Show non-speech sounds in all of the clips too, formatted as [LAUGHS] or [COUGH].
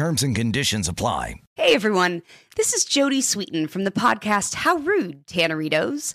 Terms and conditions apply. Hey everyone, this is Jodie Sweetin from the podcast How Rude, Tanneritos.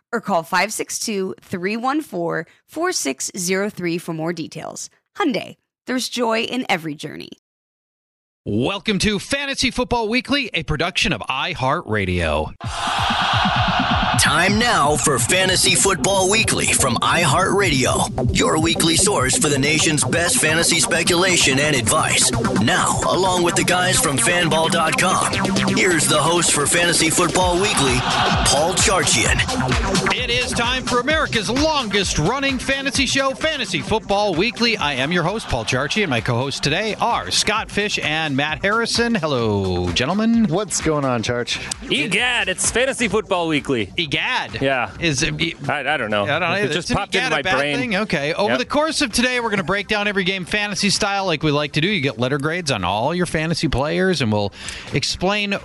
or call 562-314-4603 for more details. Hyundai, there's joy in every journey. Welcome to Fantasy Football Weekly, a production of iHeartRadio. Time now for Fantasy Football Weekly from iHeartRadio, your weekly source for the nation's best fantasy speculation and advice. Now, along with the guys from fanball.com, here's the host for Fantasy Football Weekly, Paul Charchian. It is time for America's longest running fantasy show, Fantasy Football Weekly. I am your host, Paul Charchi, and my co hosts today are Scott Fish and Matt Harrison. Hello, gentlemen. What's going on, Charch? Egad, it's Fantasy Football Weekly. Egad. Yeah. Is it, I, I don't know. I don't know. It just popped into my brain. Thing? Okay. Over Yep. the course of today, we're going to break down every game fantasy style like we like to do. You get letter grades on all your fantasy players, and we'll explain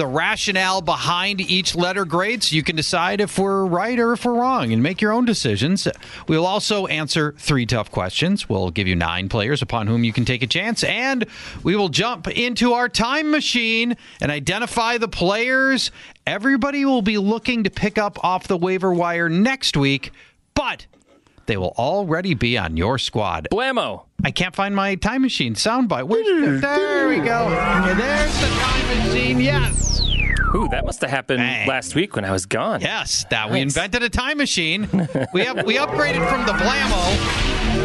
the rationale behind each letter grade so you can decide if we're right or if we're wrong and make your own decisions. We'll also answer three tough questions. We'll give you nine players upon whom you can take a chance, and we will jump into our time machine and identify the players everybody will be looking to pick up off the waiver wire next week, but they will already be on your squad. Blammo. I can't find my time machine soundbite. Where's there we go. And there's the time machine. Yes. Ooh, that must have happened Bang. last week when I was gone. Yes, that we invented a time machine. [LAUGHS] We have we upgraded from the Blammo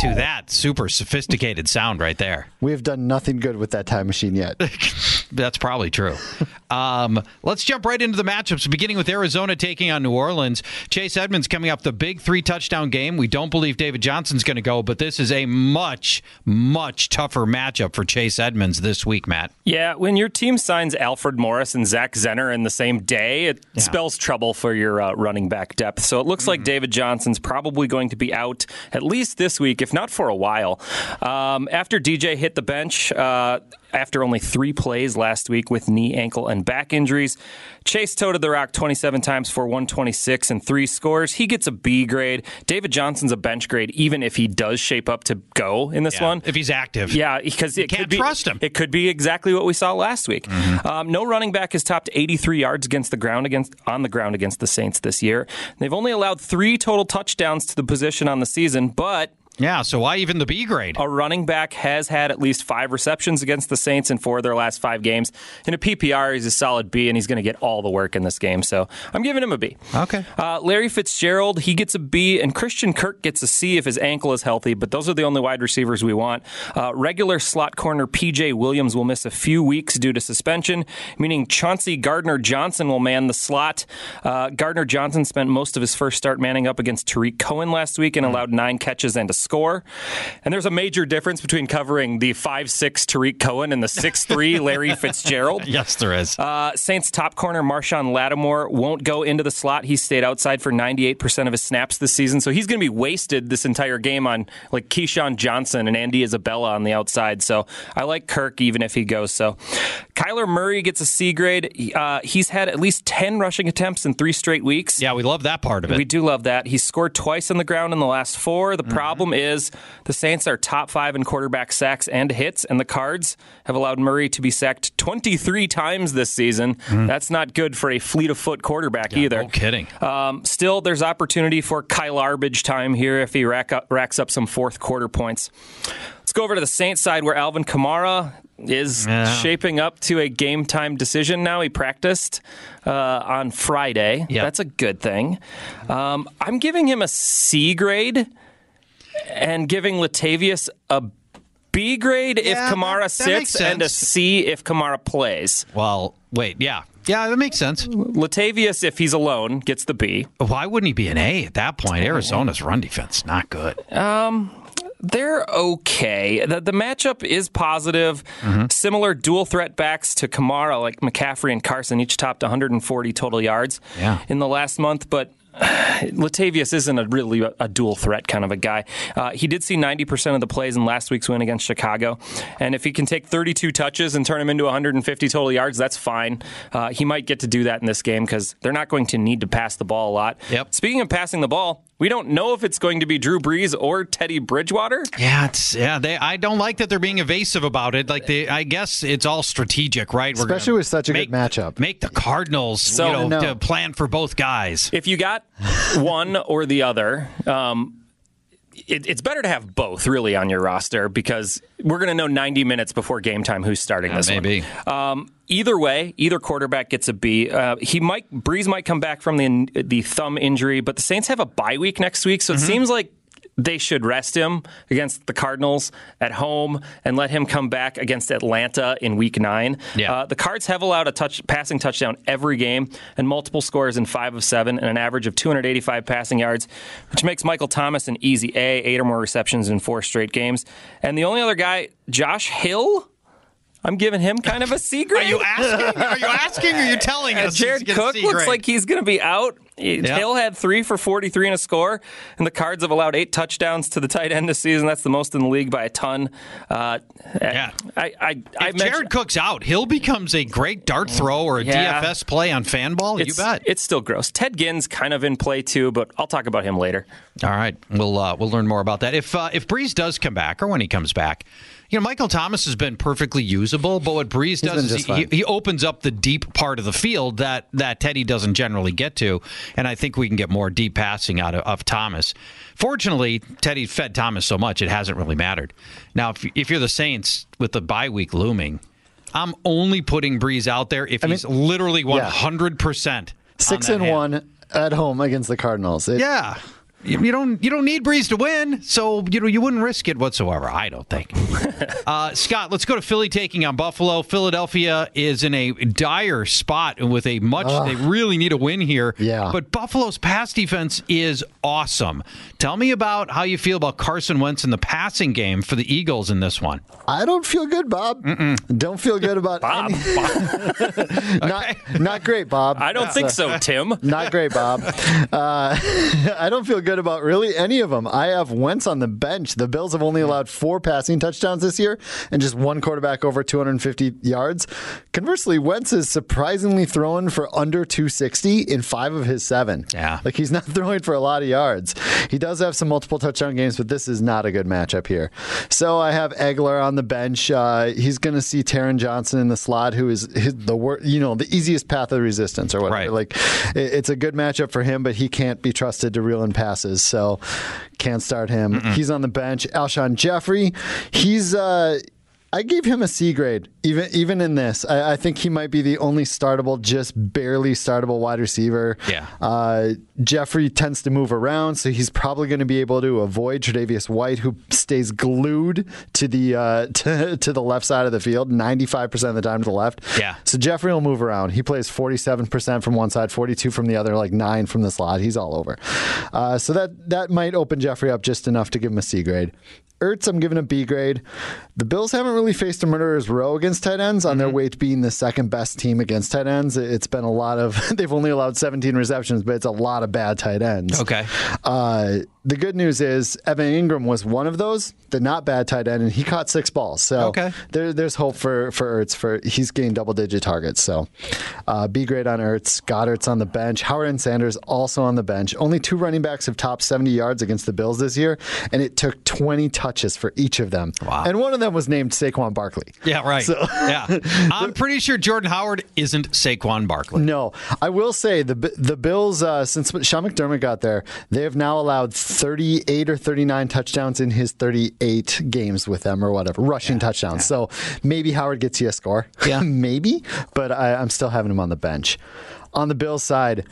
to that super sophisticated sound right there. We have done nothing good with that time machine yet. [LAUGHS] That's probably true. [LAUGHS] Um, let's jump right into the matchups, beginning with Arizona taking on New Orleans. Chase Edmonds coming up the big three touchdown game. We don't believe David Johnson's going to go, but this is a much, much tougher matchup for Chase Edmonds this week, Matt. Yeah, when your team signs Alfred Morris and Zach Zenner in the same day, it spells trouble for your uh, running back depth. So it looks Mm-hmm. like David Johnson's probably going to be out at least this week, if not for a while. Um, after DJ hit the bench, uh, after only three plays last week with knee, ankle, and back injuries, Chase toted the rock 27 times for 126 and three scores. He gets a B grade. David Johnson's a bench grade, even if he does shape up to go in this Yeah, one. if he's active. Yeah, because it can't could be, trust him. It could be exactly what we saw last week. Um, no running back has topped 83 yards against the ground against on the ground against the Saints this year. They've only allowed three total touchdowns to the position on the season, but Yeah, so why even the B grade? a running back has had at least five receptions against the Saints in four of their last five games. In a PPR, he's a solid B, and he's going to get all the work in this game. So I'm giving him a B. Okay. Uh, Larry Fitzgerald, he gets a B, and Christian Kirk gets a C if his ankle is healthy, but those are the only wide receivers we want. Uh, regular slot corner PJ Williams will miss a few weeks due to suspension, meaning Chauncey Gardner Johnson will man the slot. Uh, Gardner Johnson spent most of his first start manning up against Tarik Cohen last week and allowed nine catches and a score. And there's a major difference between covering the 5'6 Tarik Cohen and the 6'3 [LAUGHS] Larry Fitzgerald. Yes, there is. Uh, Saints top corner Marshon Lattimore won't go into the slot. He stayed outside for 98% of his snaps this season, so he's going to be wasted this entire game on like KeeSean Johnson and Andy Isabella on the outside. So I like Kirk even if he goes. So Kyler Murray gets a C grade. Uh, he's had at least 10 rushing attempts in three straight weeks. yeah, we love that part of it. We do love that. He scored twice on the ground in the last four. The problem is the Saints are top five in quarterback sacks and hits, and the Cards have allowed Murray to be sacked 23 times this season. That's not good for a fleet of foot quarterback either. no kidding. Um, still, there's opportunity for Kyler garbage time here if he rack up, racks up some fourth quarter points. Let's go over to the Saints side where Alvin Kamara is Yeah. shaping up to a game time decision now. He practiced uh, on Friday. Yep. That's a good thing. Um, I'm giving him a C grade and giving Latavius a B grade if Kamara that- that sits and a C if Kamara plays. Well, wait, yeah. Yeah, that makes sense. Latavius, if he's alone, gets the B. Why wouldn't he be an A at that point? Arizona's run defense not good. They're okay. The, the matchup is positive. Mm-hmm. Similar dual threat backs to Kamara, like McCaffrey and Carson, each topped 140 total yards Yeah. in the last month. But [SIGHS] Latavius isn't a really a, dual threat kind of a guy. Uh, he did see 90% of the plays in last week's win against Chicago. And if he can take 32 touches and turn him into 150 total yards, that's fine. Uh, he might get to do that in this game because they're not going to need to pass the ball a lot. Yep. Speaking of passing the ball, we don't know if it's going to be Drew Brees or Teddy Bridgewater. Yeah, it's yeah. They I don't like that they're being evasive about it. Like they, I guess it's all strategic, right? We're Especially with such a make, good matchup. Make the Cardinals, So- you know, No. to plan for both guys. If you got one or the other, um, it, it's better to have both really on your roster because we're going to know 90 minutes before game time who's starting this one. maybe. Um, either way, either quarterback gets a B. Uh, he might Brees might come back from the the thumb injury, but the Saints have a bye week next week, so Mm-hmm. it seems like they should rest him against the Cardinals at home and let him come back against Atlanta in Week Nine. Yeah. Uh, the Cards have allowed a touch passing touchdown every game and multiple scores in five of seven and an average of 285 passing yards, which makes Michael Thomas an easy A, eight or more receptions in four straight games. And the only other guy, Josh Hill. I'm giving him kind of a [LAUGHS] C grade. Are you asking? Are you asking? Or are you telling us? Jared he's gonna Cook looks like he's going to be out. Yeah. Hill had three for 43 and a score, and the Cards have allowed eight touchdowns to the tight end this season. That's the most in the league by a ton. Uh, Yeah. I, I, I If Jared Cook's out, Hill becomes a great dart throw or a Yeah. DFS play on Fanball. You bet. It's still gross. Ted Ginn's kind of in play too, but I'll talk about him later. All right, we'll uh, we'll learn more about that if uh, if Brees does come back or when he comes back. You know, Michael Thomas has been perfectly usable, but what Brees does is he, he, opens up the deep part of the field that that Teddy doesn't generally get to, and I think we can get more deep passing out of, of Thomas. Fortunately, Teddy fed Thomas so much it hasn't really mattered. Now, if if you're the Saints with the bye week looming, I'm only putting Brees out there if he's literally 100 percent Six and one at home against the Cardinals. It- yeah. You you don't you don't need Brees to win, so you know you wouldn't risk it whatsoever. I don't think. [LAUGHS] uh, Scott, let's go to Philly taking on Buffalo. Philadelphia is in a dire spot with a much. They really need a win here. Yeah. But Buffalo's pass defense is awesome. Tell me about how you feel about Carson Wentz in the passing game for the Eagles in this one. I don't feel good, Bob. Don't feel good about Bob, [LAUGHS] any- Bob. [LAUGHS] not not great, Bob. I don't think so, Tim. Not great, Bob. Uh, I don't feel good about really any of them. I have Wentz on the bench. The Bills have only allowed four passing touchdowns this year and just one quarterback over 250 yards. Conversely, Wentz is surprisingly throwing for under 260 in five of his seven. Yeah. Like he's not [LAUGHS] throwing for a lot of yards. He does have some multiple touchdown games, but this is not a good matchup here. So I have Agholor on the bench. Uh, he's going to see Taron Johnson in the slot, who is his, the wor- you know the easiest path of resistance or whatever. Right. Like it- it's a good matchup for him, but he can't be trusted to reel in passes, so can't start him. He's on the bench. Alshon Jeffery, he's. Uh, I gave him a C grade, even even in this. I, I think he might be the only startable, just barely startable wide receiver. Yeah. Uh, Jeffery tends to move around, so he's probably going to be able to avoid Tre'Davious White, who stays glued to the uh, [LAUGHS] to, to the left side of the field, ninety five percent of the time to the left. Yeah. So Jeffery will move around. He plays forty seven percent from one side, forty two from the other, like nine from the slot. He's all over. Uh, so that that might open Jeffery up just enough to give him a C grade. Ertz, I'm giving a B grade. The Bills haven't really faced a murderer's row against tight ends on their Mm-hmm. way to being the second best team against tight ends. It's been a lot of, [LAUGHS] they've only allowed 17 receptions, but it's a lot of bad tight ends. Okay. Uh, the good news is Evan Engram was one of those, the not bad tight end, and he caught six balls. So Okay. there, there's hope for for Ertz. For he's getting double digit targets. So uh, B grade on Ertz. Goedert's on the bench. Howard and Sanders also on the bench. Only two running backs have topped 70 yards against the Bills this year, and it took 20 touches for each of them. Wow. And one of them was named Saquon Barkley. Yeah, right. yeah. [LAUGHS] I'm pretty sure Jordan Howard isn't Saquon Barkley. No, I will say the the Bills uh, since Sean McDermott got there, they have now allowed 38 or 39 touchdowns in his 38 games with them or whatever rushing touchdowns. So maybe Howard gets you a score. Yeah. [LAUGHS] maybe, but I, I'm still having him on the bench. On the Bills side.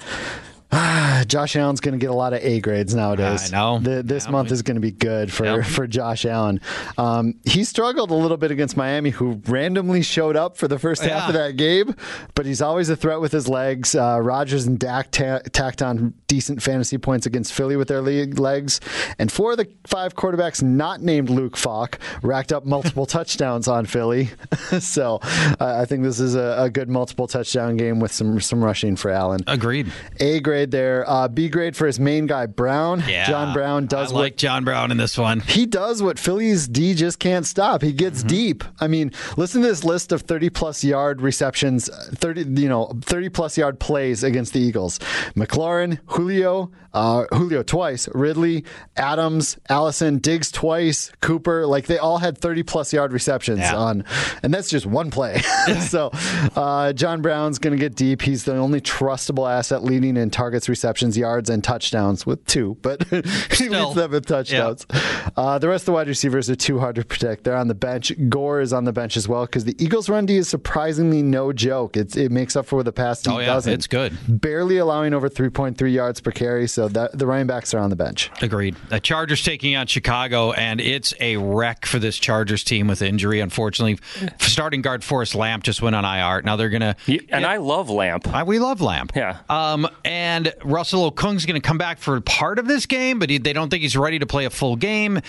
[SIGHS] Josh Allen's going to get a lot of A grades nowadays. I know. The, this Yeah, month is going to be good for, Yeah. for Josh Allen. Um, he struggled a little bit against Miami, who randomly showed up for the first half of that game, but he's always a threat with his legs. Uh, Rodgers and Dak ta- tacked on decent fantasy points against Philly with their le- legs. And four of the five quarterbacks not named Luke Falk racked up multiple [LAUGHS] touchdowns on Philly. [LAUGHS] so uh, I think this is a, a good multiple touchdown game with some, some rushing for Allen. Agreed. A grade there. Uh, B grade for his main guy, Brown. Yeah. John Brown does I what like John Brown in this one. he does what Phillies D just can't stop. He Mm-hmm. gets deep. I mean, listen to this list of 30 plus yard receptions, 30 you know, 30 plus yard plays against the Eagles. McLaurin, Julio, uh, Julio twice, Ridley, Adams, Allison, Diggs twice, Cooper, like they all had 30 plus yard receptions Yeah. on, and that's just one play. [LAUGHS] so, uh, John Brown's going to get deep. He's the only trustable asset leading in targets, receptions, yards, and touchdowns with two, but [LAUGHS] he Still. leads them with touchdowns. Uh, the rest of the wide receivers are too hard to protect. They're on the bench. Gore is on the bench as well because the Eagles' run D is surprisingly no joke. It's, it makes up for the pass D Oh, yeah, doesn't. it's good. Barely allowing over 3.3 yards per carry, so that, the running backs are on the bench. Agreed. The Chargers taking on Chicago, and it's a wreck for this Chargers team with injury. Unfortunately, starting guard Forrest Lamp just went on IR. Now they're gonna. Yeah, and I love Lamp. I, we love Lamp. Yeah. Um, and Russell Okung's going to come back for part of this game, but he, they don't think he's ready to play a full game.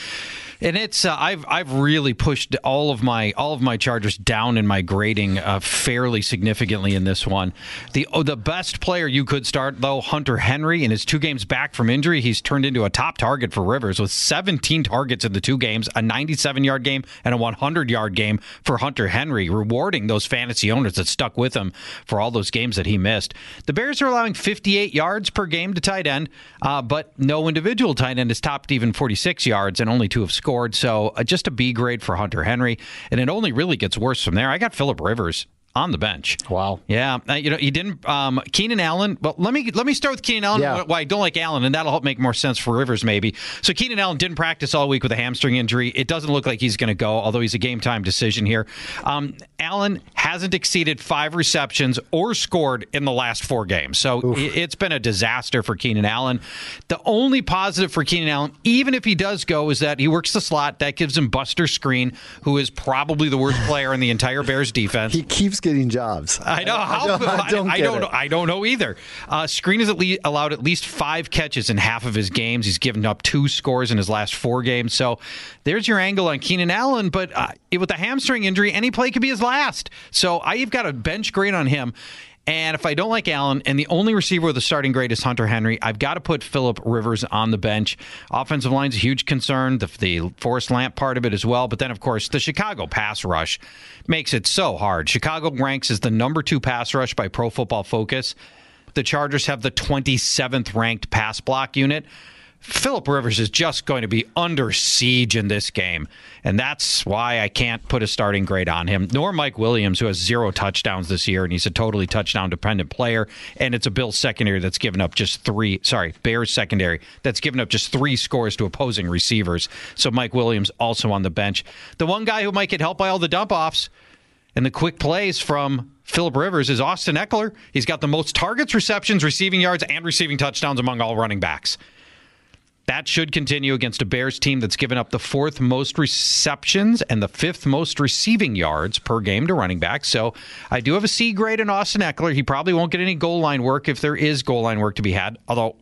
And it's uh, I've I've really pushed all of my all of my Chargers down in my grading uh, fairly significantly in this one. The oh, the best player you could start though Hunter Henry in his two games back from injury, he's turned into a top target for Rivers with 17 targets in the two games, a 97 yard game and a 100 yard game for Hunter Henry, rewarding those fantasy owners that stuck with him for all those games that he missed. The Bears are allowing 58 yards per game to tight end, uh, but no individual tight end has topped even 46 yards, and only two have scored. So uh, just a B grade for Hunter Henry, and it only really gets worse from there. I got Philip Rivers on the bench. Wow. Yeah, uh, you know, he didn't. Um, Keenan Allen. Well, let me let me start with Keenan Allen. Yeah. Why I don't like Allen, and that'll help make more sense for Rivers maybe. So Keenan Allen didn't practice all week with a hamstring injury. It doesn't look like he's going to go, although he's a game time decision here. Um, Allen hasn't exceeded five receptions or scored in the last four games, so it, it's been a disaster for Keenan Allen. The only positive for Keenan Allen, even if he does go, is that he works the slot. That gives him Buster Skrine, who is probably the worst player in the entire Bears defense. He keeps getting jobs. I know [LAUGHS] how. I don't, I don't, I get don't know. I don't know either. Uh, Skrine has at least allowed at least five catches in half of his games. He's given up two scores in his last four games. So there's your angle on Keenan Allen. But uh, with a hamstring injury, any play could be his last. So I've got a bench grade on him. And if I don't like Allen, and the only receiver with a starting grade is Hunter Henry, I've got to put Philip Rivers on the bench. Offensive line's a huge concern, the, the Forrest Lamp part of it as well. But then, of course, the Chicago pass rush makes it so hard. Chicago ranks as the number two pass rush by Pro Football Focus. The Chargers have the 27th ranked pass block unit. Philip Rivers is just going to be under siege in this game. And that's why I can't put a starting grade on him, nor Mike Williams, who has zero touchdowns this year, and he's a totally touchdown dependent player. And it's a Bills secondary that's given up just three, sorry, Bears secondary that's given up just three scores to opposing receivers. So Mike Williams also on the bench. The one guy who might get helped by all the dump offs and the quick plays from Philip Rivers is Austin Ekeler. He's got the most targets, receptions, receiving yards, and receiving touchdowns among all running backs. That should continue against a Bears team that's given up the fourth most receptions and the fifth most receiving yards per game to running backs. So I do have a C grade in Austin Ekeler. He probably won't get any goal line work if there is goal line work to be had. Although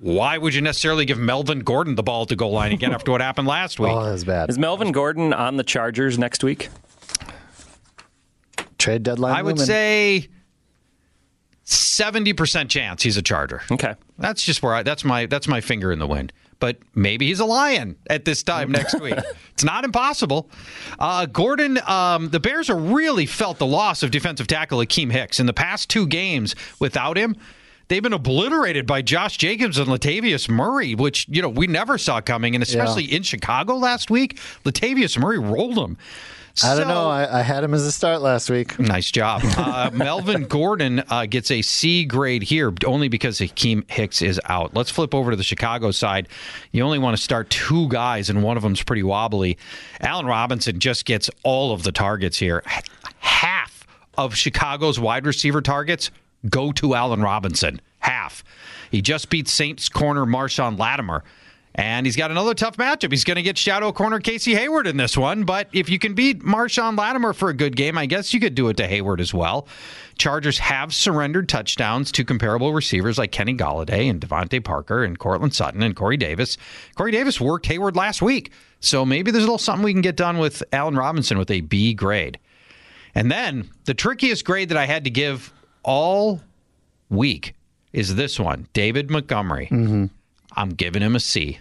why would you necessarily give Melvin Gordon the ball to goal line again after what happened last [LAUGHS] oh, week? Oh, that was bad. Is Melvin Gordon on the Chargers next week? Trade deadline. I would looming. say 70% chance he's a Charger. Okay. That's just where I, that's my that's my finger in the wind. But maybe he's a lion at this time next [LAUGHS] week. It's not impossible. Uh, Gordon, um, the Bears are really felt the loss of defensive tackle Akiem Hicks in the past two games. Without him, they've been obliterated by Josh Jacobs and Latavius Murray, which you know we never saw coming, and especially in Chicago last week, Latavius Murray rolled them. I don't So- know. I, I had him as a start last week. Nice job. [LAUGHS] Uh, Melvin Gordon uh, gets a C grade here only because Hakeem Hicks is out. Let's flip over to the Chicago side. You only want to start two guys, and one of them's pretty wobbly. Allen Robinson just gets all of the targets here. Half of Chicago's wide receiver targets go to Allen Robinson. Half. He just beat Saints corner Marshon Lattimore. And he's got another tough matchup. He's going to get shadow corner Casey Hayward in this one. But if you can beat Marshon Lattimore for a good game, I guess you could do it to Hayward as well. Chargers have surrendered touchdowns to comparable receivers like Kenny Golladay and DeVante Parker and Courtland Sutton and Corey Davis. Corey Davis worked Hayward last week. So maybe there's a little something we can get done with Allen Robinson with a B grade. And then the trickiest grade that I had to give all week is this one David Montgomery. Mm-hmm. I'm giving him a C.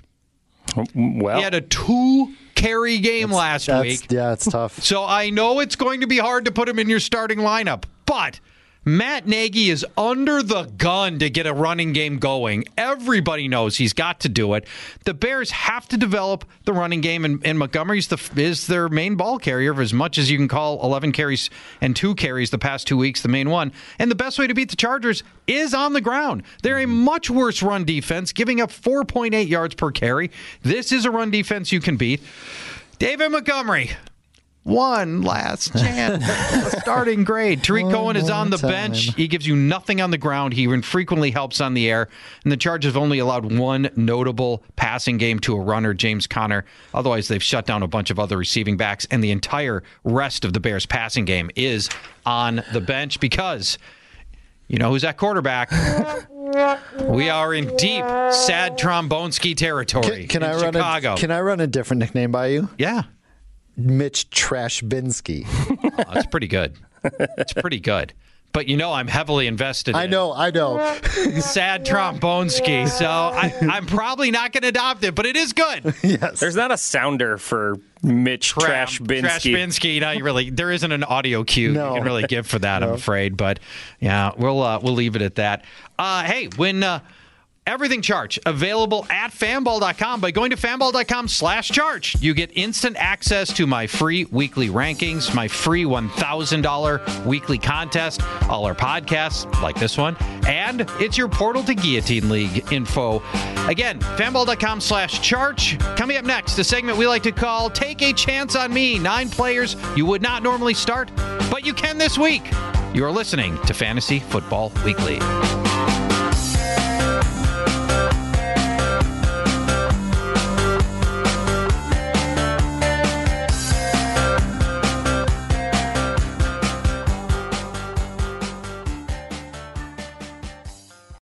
Mm, well, He had a two carry game last That's, week. yeah, it's tough. So I know it's going to be hard to put him in your starting lineup, but Matt Nagy is under the gun to get a running game going. Everybody knows he's got to do it. The Bears have to develop the running game, and, and Montgomery's the, is their main ball carrier as much as you can call 11 carries and two carries the past two weeks, the main one. And the best way to beat the Chargers is on the ground. They're a much worse run defense, giving up 4.8 yards per carry. This is a run defense you can beat. David Montgomery, one last chance. Starting grade. Tariq One Cohen is on the more bench. He gives you nothing on the ground. He infrequently helps on the air. And the Chargers have only allowed one notable passing game to a runner, James Conner. Otherwise, they've shut down a bunch of other receiving backs. And the entire rest of the Bears' passing game is on the bench because. You know who's at quarterback? we are in deep, sad trombone ski territory Can, can in I run a Can I run a different nickname by you? yeah, Mitch Trashbinsky. Oh, that's pretty good. It's pretty good. But you know, I'm heavily invested. I in know, I know. [LAUGHS] sad trombone ski, so I, I'm probably not going to adopt it, but it is good. [LAUGHS] yes. there's not a sounder for Mitch Trash Binsky. Trash No, you really there isn't an audio cue No. you can really give for that. I'm [LAUGHS] afraid, but yeah, we'll uh, we'll leave it at that. Uh, hey, when. Uh, Everything Charge available at fanball.com by going to fanball.com slash charge. You get instant access to my free weekly rankings, my free $1,000 weekly contest, all our podcasts like this one, and it's your portal to Guillotine League info. Again, fanball.com slash charge. Coming up next, a segment we like to call Take a Chance on Me. Nine players you would not normally start, but you can this week. You are listening to Fantasy Football Weekly.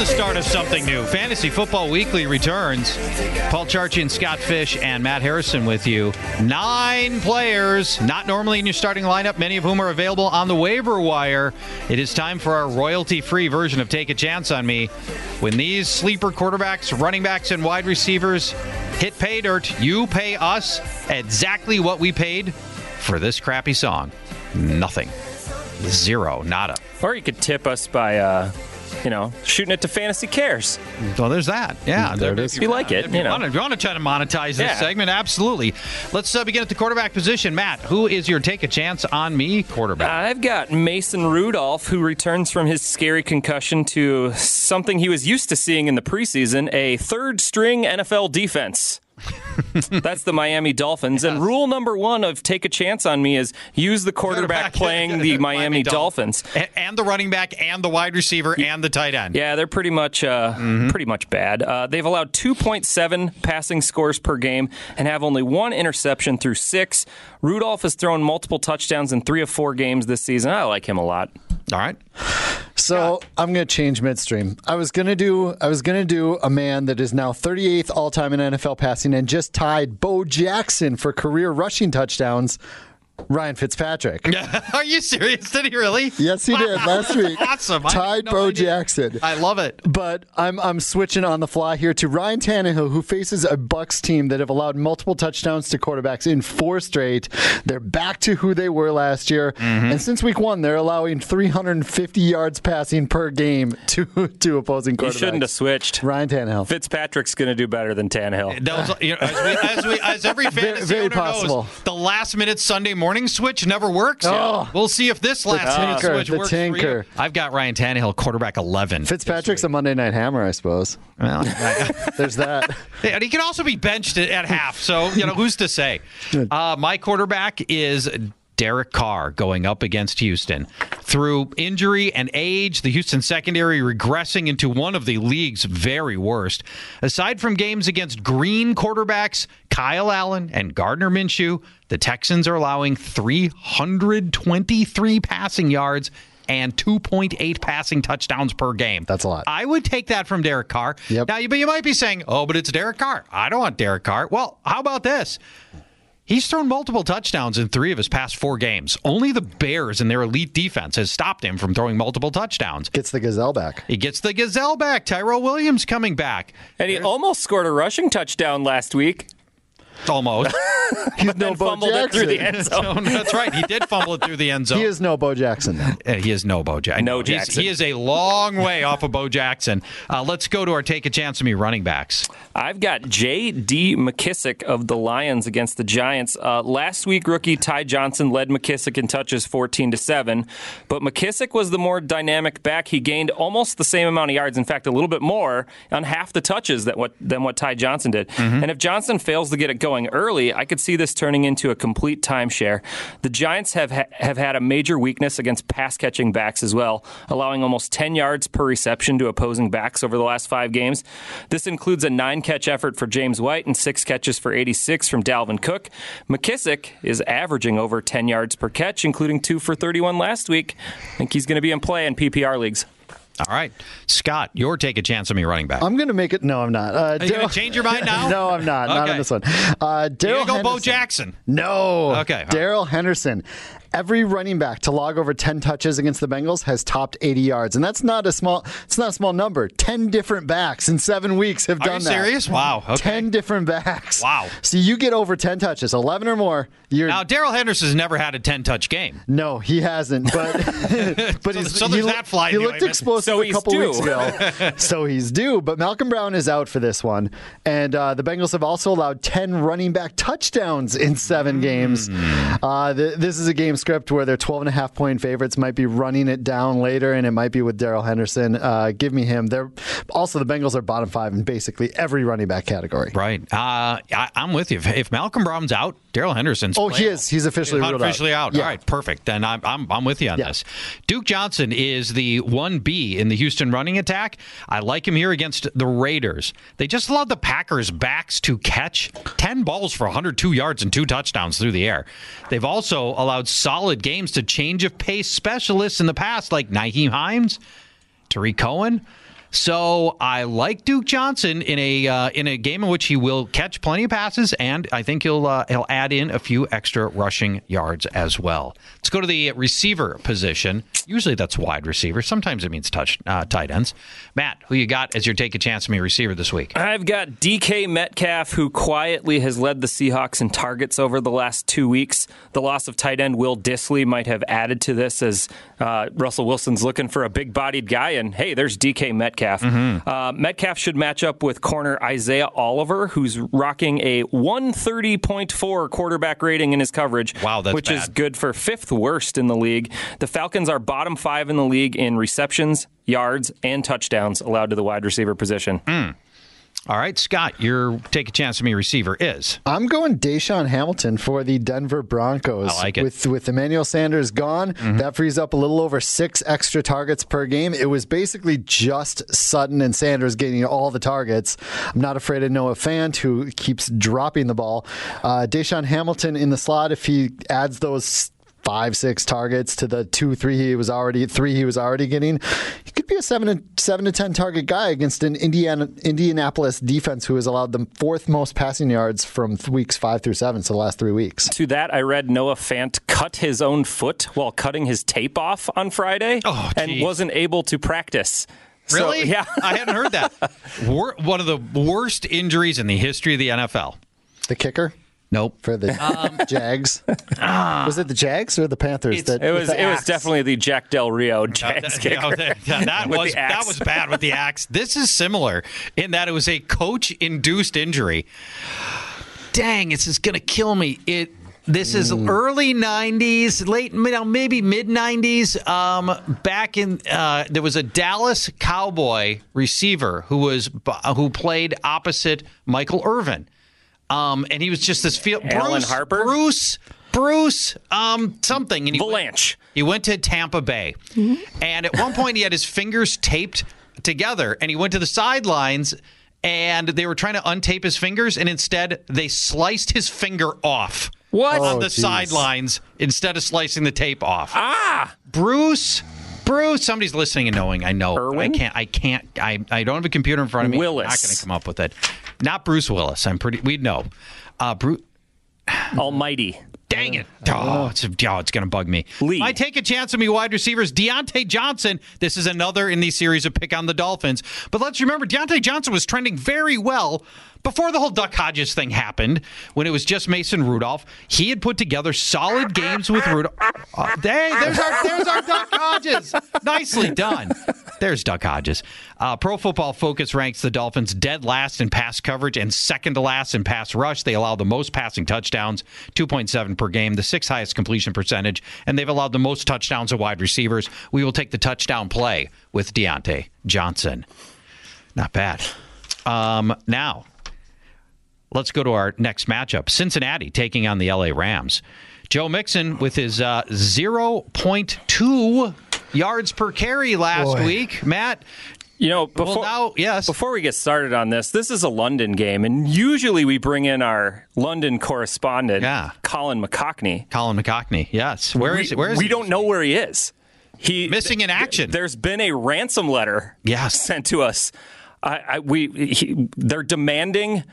The start of something new. Fantasy Football Weekly returns. Paul Charchi and Scott Fish and Matt Harrison with you. Nine players, not normally in your starting lineup, many of whom are available on the waiver wire. It is time for our royalty free version of Take a Chance on Me. When these sleeper quarterbacks, running backs, and wide receivers hit pay dirt, you pay us exactly what we paid for this crappy song. Nothing. Zero. Nada. Or you could tip us by, uh, you know, shooting it to Fantasy Cares. Well, there's that. Yeah, There it is. If you like it, If you you, know. want to, if you want to try to monetize this Yeah. segment, absolutely. Let's uh, begin at the quarterback position. Matt, who is your take a chance on me quarterback? I've got Mason Rudolph, who returns from his scary concussion to something he was used to seeing in the preseason a third string NFL defense. [LAUGHS] That's the Miami Dolphins. And rule number one of take a chance on me is use the quarterback playing [LAUGHS] the Miami Dolphins. A- and the running back, and the wide receiver, and the tight end. Yeah, they're pretty much uh, pretty much bad. Uh, they've allowed 2.7 passing scores per game and have only one interception through six. Rudolph has thrown multiple touchdowns in three of four games this season. I like him a lot. All right. So I'm going to change midstream. I was going to do I was going to do a man that is now 38th all time in NFL passing and just tied Bo Jackson for career rushing touchdowns. Ryan Fitzpatrick. [LAUGHS] Are you serious? Did he really? Yes, he did last week. [LAUGHS] Awesome. I had Tied no Bo idea. Jackson. I love it. But I'm I'm switching on the fly here to Ryan Tannehill, who faces a Bucs team that have allowed multiple touchdowns to quarterbacks in four straight. They're back to who they were last year, Mm-hmm. and since week one, they're allowing 350 yards passing per game [LAUGHS] to to opposing quarterbacks. You shouldn't have switched. Ryan Tannehill. Fitzpatrick's going to do better than Tannehill. That was, you know, as, we, as, we, as every fantasy very owner possible. knows, the last minute Sunday morning switch never works. Oh. We'll see if this last tinker, switch the works for you. tinker. I've got Ryan Tannehill, quarterback 11. Fitzpatrick's a Monday night hammer, I suppose. Well, [LAUGHS] There's that. [LAUGHS] And he can also be benched at, at half. So, you know, who's to say? Uh, my quarterback is Derek Carr going up against Houston. Through injury and age, the Houston secondary regressing into one of the league's very worst. Aside from games against green quarterbacks, Kyle Allen and Gardner Minshew, the Texans are allowing 323 passing yards and 2.8 passing touchdowns per game. That's a lot. I would take that from Derek Carr. Yep. Now, you, but you might be saying, "Oh, but it's Derek Carr." I don't want Derek Carr. Well, how about this? He's thrown multiple touchdowns in three of his past four games. Only the Bears and their elite defense has stopped him from throwing multiple touchdowns. Gets the gazelle back. He gets the Gazelle back. Tyrell Williams coming back. And he almost scored a rushing touchdown last week. Almost. [LAUGHS] He's no Bo fumbled it through the Jackson. end zone. [LAUGHS] That's right. He did fumble it through the end zone. He is no Bo Jackson. though. Uh, he is no Bo Jackson. No He's- Jackson. He is a long way off of Bo Jackson. Uh, let's go to our take a chance on me running backs. I've got J.D. McKissic of the Lions against the Giants. Uh, last week, rookie Ty Johnson led McKissic in touches 14 to 7, but McKissic was the more dynamic back. He gained almost the same amount of yards, in fact, a little bit more on half the touches that what, than what Ty Johnson did. And if Johnson fails to get it going early, I could see this turning into a complete timeshare. The Giants have ha- have had a major weakness against pass catching backs as well, allowing almost 10 yards per reception to opposing backs over the last five games. This includes a nine catch effort for James White and six catches for 86 from Dalvin Cook. McKissic is averaging over 10 yards per catch, including two for 31 last week. I think he's going to be in play in PPR leagues. All right, Scott, your take a chance on me running back. I'm going to make it. No, I'm not. Uh, Are you going to change your mind [LAUGHS] now? no, I'm not. Not on this one. Uh, You Daryl go Bo Henderson. Jackson. No. Okay. Darrell Henderson. Every running back to log over 10 touches against the Bengals has topped 80 yards, and that's not a small. It's not a small number. 10 different backs in seven weeks have Are done you that. serious? Wow. Okay. 10 different backs. Wow. So you get over 10 touches, 11 or more. You're Now, Darrell Henderson's never had a 10 touch game. no, he hasn't. But [LAUGHS] [LAUGHS] but he's, so there's he, that fly he looked explosive So a he's couple due. weeks ago. [LAUGHS] so he's due. But Malcolm Brown is out for this one, and uh, the Bengals have also allowed ten running back touchdowns in seven games. Uh, th- this is a game script where they're 12 and a half point favorites. Might be running it down later, and it might be with Darrell Henderson. Uh, give me him. They're also the Bengals are bottom five in basically every running back category. Right. Uh, I, I'm with you. If, if Malcolm Brown's out, Darrell Henderson's Oh, he is. He's officially He's ruled out. officially out. Yeah. All right, perfect. Then I'm, I'm, I'm with you on Yeah. this. Duke Johnson is the 1B in the Houston running attack. I like him here against the Raiders. They just allowed the Packers' backs to catch 10 balls for 102 yards and two touchdowns through the air. They've also allowed solid games to change of pace specialists in the past, like Nyheim Hines, Tarik Cohen. So I like Duke Johnson in a uh, in a game in which he will catch plenty of passes, and I think he'll uh, he'll add in a few extra rushing yards as well. Let's go to the receiver position. Usually that's wide receiver. Sometimes it means touch uh, tight ends. Matt, who you got as your take a chance on me receiver this week? I've got DK Metcalf, who quietly has led the Seahawks in targets over the last two weeks. The loss of tight end Will Dissly might have added to this as uh, Russell Wilson's looking for a big bodied guy. And hey, there's DK Metcalf. Uh, Metcalf should match up with corner Isaiah Oliver, who's rocking a 130.4 quarterback rating in his coverage. Wow, that's Which is good for fifth worst in the league. The Falcons are bottom five in the league in receptions, yards, and touchdowns allowed to the wide receiver position. All right, Scott, your take a chance on me receiver is. I'm going DaeSean Hamilton for the Denver Broncos. I like it. Mm-hmm. With with Emmanuel Sanders gone, that frees up a little over six extra targets per game. It was basically just Sutton and Sanders getting all the targets. I'm not afraid of Noah Fant, who keeps dropping the ball. Uh, DaeSean Hamilton in the slot, if he adds those five six targets to the two three he was already three he was already getting he could be a seven to seven to ten target guy against an Indiana Indianapolis defense who has allowed them fourth most passing yards from weeks five through seven so the last three weeks To that, I read Noah Fant cut his own foot while cutting his tape off on Friday Oh, and wasn't able to practice. So, Really? yeah. I hadn't heard that. [LAUGHS] Wor- one of the worst injuries in the history of the NFL. the kicker Nope. for the [LAUGHS] Jags was it the Jags or the Panthers that It was the it was definitely the Jack Del Rio Jags That- kicker. that- that- [LAUGHS] that With was the axe. that was bad with the axe. This is similar in that it was a coach-induced injury. Dang, this is gonna kill me. It. This is early '90s, late, you know, maybe mid '90s. Um, back in, uh, there was a Dallas Cowboy receiver who was who played opposite Michael Irvin, um, and he was just this field. Alan Bruce, Harper? Bruce, Bruce, um, something. And he went- he went to Tampa Bay. And at one point, he had his fingers taped together and he went to the sidelines and they were trying to untape his fingers. And instead, they sliced his finger off. What? On Oh, the geez. sidelines instead of slicing the tape off. Ah! Bruce. Bruce, somebody's listening and knowing. I know. Irwin? I can't. I can't. I, I don't have a computer in front of me. Willis. I'm not going to come up with it. Not Bruce Willis. I'm pretty. We'd know. Uh, Bruce. Almighty. Dang it. Oh, it's, oh, it's going to bug me. Lee. I take a chance on me wide receivers. Diontae Johnson. This is another in the series of pick on the Dolphins. But let's remember, Diontae Johnson was trending very well before the whole Duck Hodges thing happened, when it was just Mason Rudolph. He had put together solid games with Rudolph. Hey, there's our, there's our Duck Hodges. Nicely done. There's Duck Hodges. Uh, Pro Football Focus ranks the Dolphins dead last in pass coverage and second to last in pass rush. They allow the most passing touchdowns, 2.7 per game, the sixth highest completion percentage, and they've allowed the most touchdowns of wide receivers. We will take the touchdown play with Diontae Johnson. Not bad. Um, now, let's go to our next matchup Cincinnati taking on the LA Rams. Joe Mixon with his uh, 0.2 yards per carry last Boy. week. Matt, You know, before now, yes. before we get started on this, this is a London game, and usually we bring in our London correspondent, Yeah. Colin McCockney. Colin McCockney. Yes. Where is we, where is we he? don't know where he is. He missing in action. There's been a ransom letter Yes. sent to us. I, I, we he, they're demanding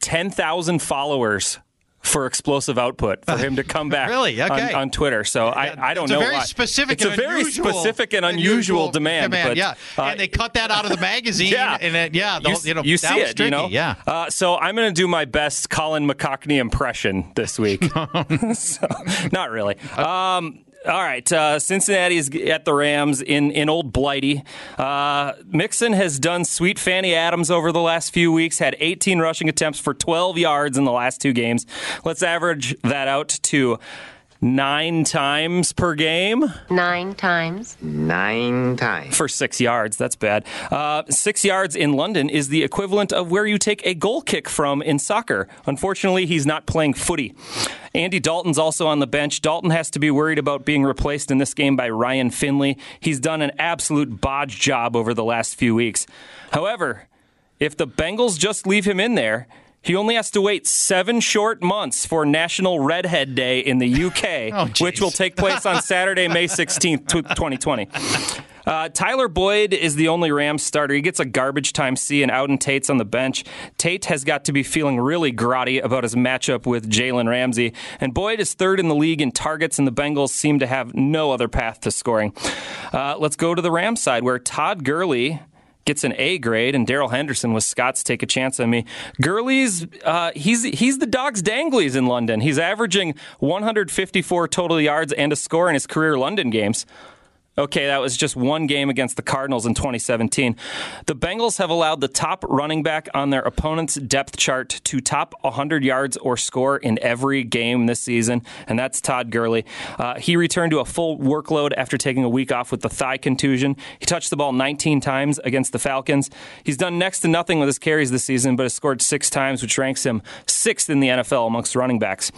ten thousand followers for explosive output for him to come [LAUGHS] back. Really? on- Okay. On, Twitter. So I, I don't it's know. a very why. specific It's a very unusual- specific and unusual, demand. but, yeah, uh, and they cut that out of the [LAUGHS] magazine. Yeah. and it, yeah, the, you, you know, you see it, tricky, you know. yeah. Uh, so I'm going to do my best Colin McCockney impression this week. [LAUGHS] so, not really. Um, all right, uh, Cincinnati is at the Rams in, in Old Blighty. Uh, Mixon has done sweet Fanny Adams over the last few weeks, had 18 rushing attempts for 12 yards in the last two games. Let's average that out to nine times per game Nine times. Nine times. for six yards. That's bad. Uh, six yards in London is the equivalent of where you take a goal kick from in soccer. Unfortunately, he's not playing footy. Andy Dalton's also on the bench. Dalton has to be worried about being replaced in this game by Ryan Finley. He's done an absolute bodge job over the last few weeks. However, if the Bengals just leave him in there, he only has to wait seven short months for National Redhead Day in the UK, [LAUGHS] Oh, which will take place on Saturday, May 16th, 2020. Uh, Tyler Boyd is the only Rams starter. He gets a garbage time C, and Auden Tate's on the bench. Tate has got to be feeling really grotty about his matchup with Jalen Ramsey. And Boyd is third in the league in targets, and the Bengals seem to have no other path to scoring. Uh, let's go to the Rams side, where Todd Gurley gets an A grade, and Darrell Henderson with Scott's take a chance on me. Gurley's uh, he's he's the dog's danglies in London. He's averaging 154 total yards and a score in his career London games. Okay, that was just one game against the Cardinals in 2017. The Bengals have allowed the top running back on their opponent's depth chart to top 100 yards or score in every game this season, and that's Todd Gurley. Uh, he returned to a full workload after taking a week off with the thigh contusion. He touched the ball 19 times against the Falcons. He's done next to nothing with his carries this season, but has scored six times, which ranks him sixth in the NFL amongst running backs.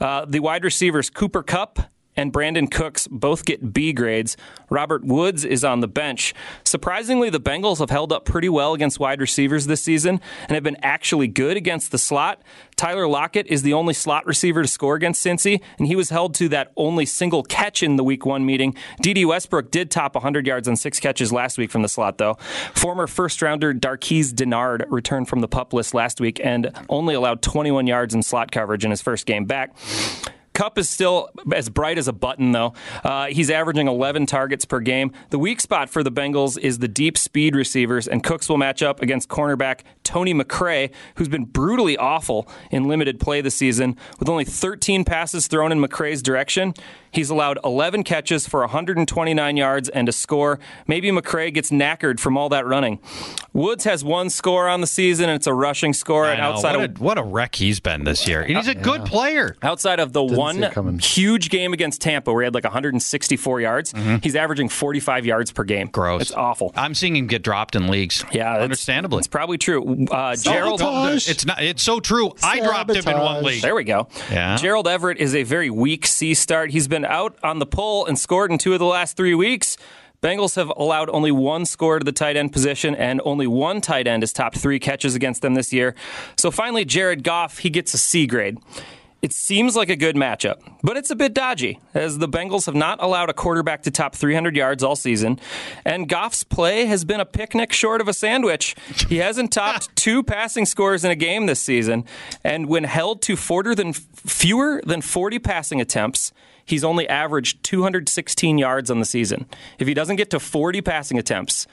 Uh, the wide receivers, Cooper Kupp and Brandin Cooks both get B grades. Robert Woods is on the bench. Surprisingly, the Bengals have held up pretty well against wide receivers this season and have been actually good against the slot. Tyler Lockett is the only slot receiver to score against Cincy, and he was held to that only single catch in the week one meeting. Dede Westbrook did top 100 yards on six catches last week from the slot, though. Former first rounder Darqueze Dennard returned from the pup list last week and only allowed 21 yards in slot coverage in his first game back. Kupp is still as bright as a button, though. Uh, he's averaging 11 targets per game. The weak spot for the Bengals is the deep speed receivers, and Cooks will match up against cornerback Tony McRae, who's been brutally awful in limited play this season. With only 13 passes thrown in McRae's direction, he's allowed 11 catches for 129 yards and a score. Maybe McRae gets knackered from all that running. Woods has one score on the season, and it's a rushing score. And outside what, of a, what a wreck he's been this year. And he's a good player. Outside of the see it one huge game against Tampa where he had like 164 yards, he's averaging 45 yards per game. Mm-hmm. Gross. It's awful. I'm seeing him get dropped in leagues. Yeah, understandably. It's probably true. Uh, Gerald. It's not. It's so true. I dropped him in one league. There we go. Yeah. Gerald Everett is a very weak C start. He's been out on the pull and scored in two of the last three weeks. Bengals have allowed only one score to the tight end position, and only one tight end has topped three catches against them this year. So finally, Jared Goff, he gets a C grade. It seems like a good matchup, but it's a bit dodgy, as the Bengals have not allowed a quarterback to top 300 yards all season, and Goff's play has been a picnic short of a sandwich. He hasn't topped [LAUGHS] two passing scores in a game this season, and when held to than, fewer than 40 passing attempts, he's only averaged 216 yards on the season. If he doesn't get to 40 passing attempts,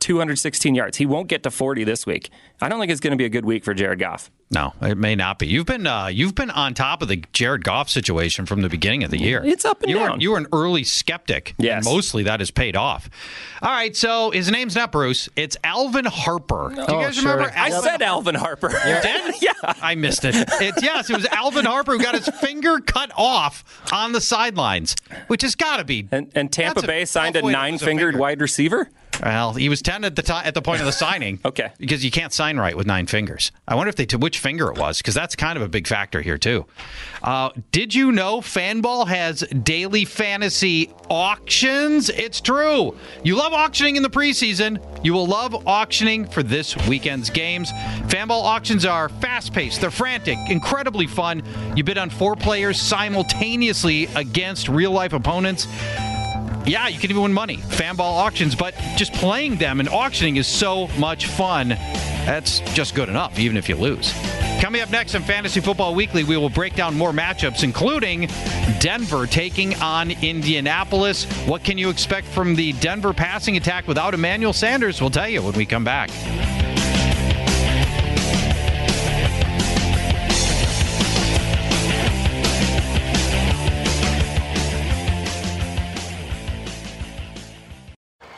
216 yards. He won't get to 40 this week. I don't think it's going to be a good week for Jared Goff. No, it may not be. You've been uh, you've been on top of the Jared Goff situation from the beginning of the year. It's up and you down. Were, you were an early skeptic. Yes. and mostly that has paid off. All right, so his name's not Bruce. It's Alvin Harper. Do you Oh, guys sure. remember? I Alvin said Alvin Harper. You did? [LAUGHS] yeah. I missed it. It's yes, it was Alvin Harper who got his finger cut off on the sidelines, which has got to be. And, and Tampa That's a Bay signed a tough way to lose a nine-fingered finger. wide receiver. Well, he was ten at the time at the point of the [LAUGHS] signing. Okay. because you can't sign right with nine fingers. I wonder if they to which finger it was because that's kind of a big factor here too. Uh, did you know Fanball has daily fantasy auctions? It's true. You love auctioning in the preseason. You will love auctioning for this weekend's games. Fanball auctions are fast-paced. They're frantic, incredibly fun. You bid on four players simultaneously against real-life opponents. Yeah, you can even win money. Fanball auctions, but just playing them and auctioning is so much fun. That's just good enough, even if you lose. Coming up next on Fantasy Football Weekly, we will break down more matchups, including Denver taking on Indianapolis. What can you expect from the Denver passing attack without Emmanuel Sanders? We'll tell you when we come back.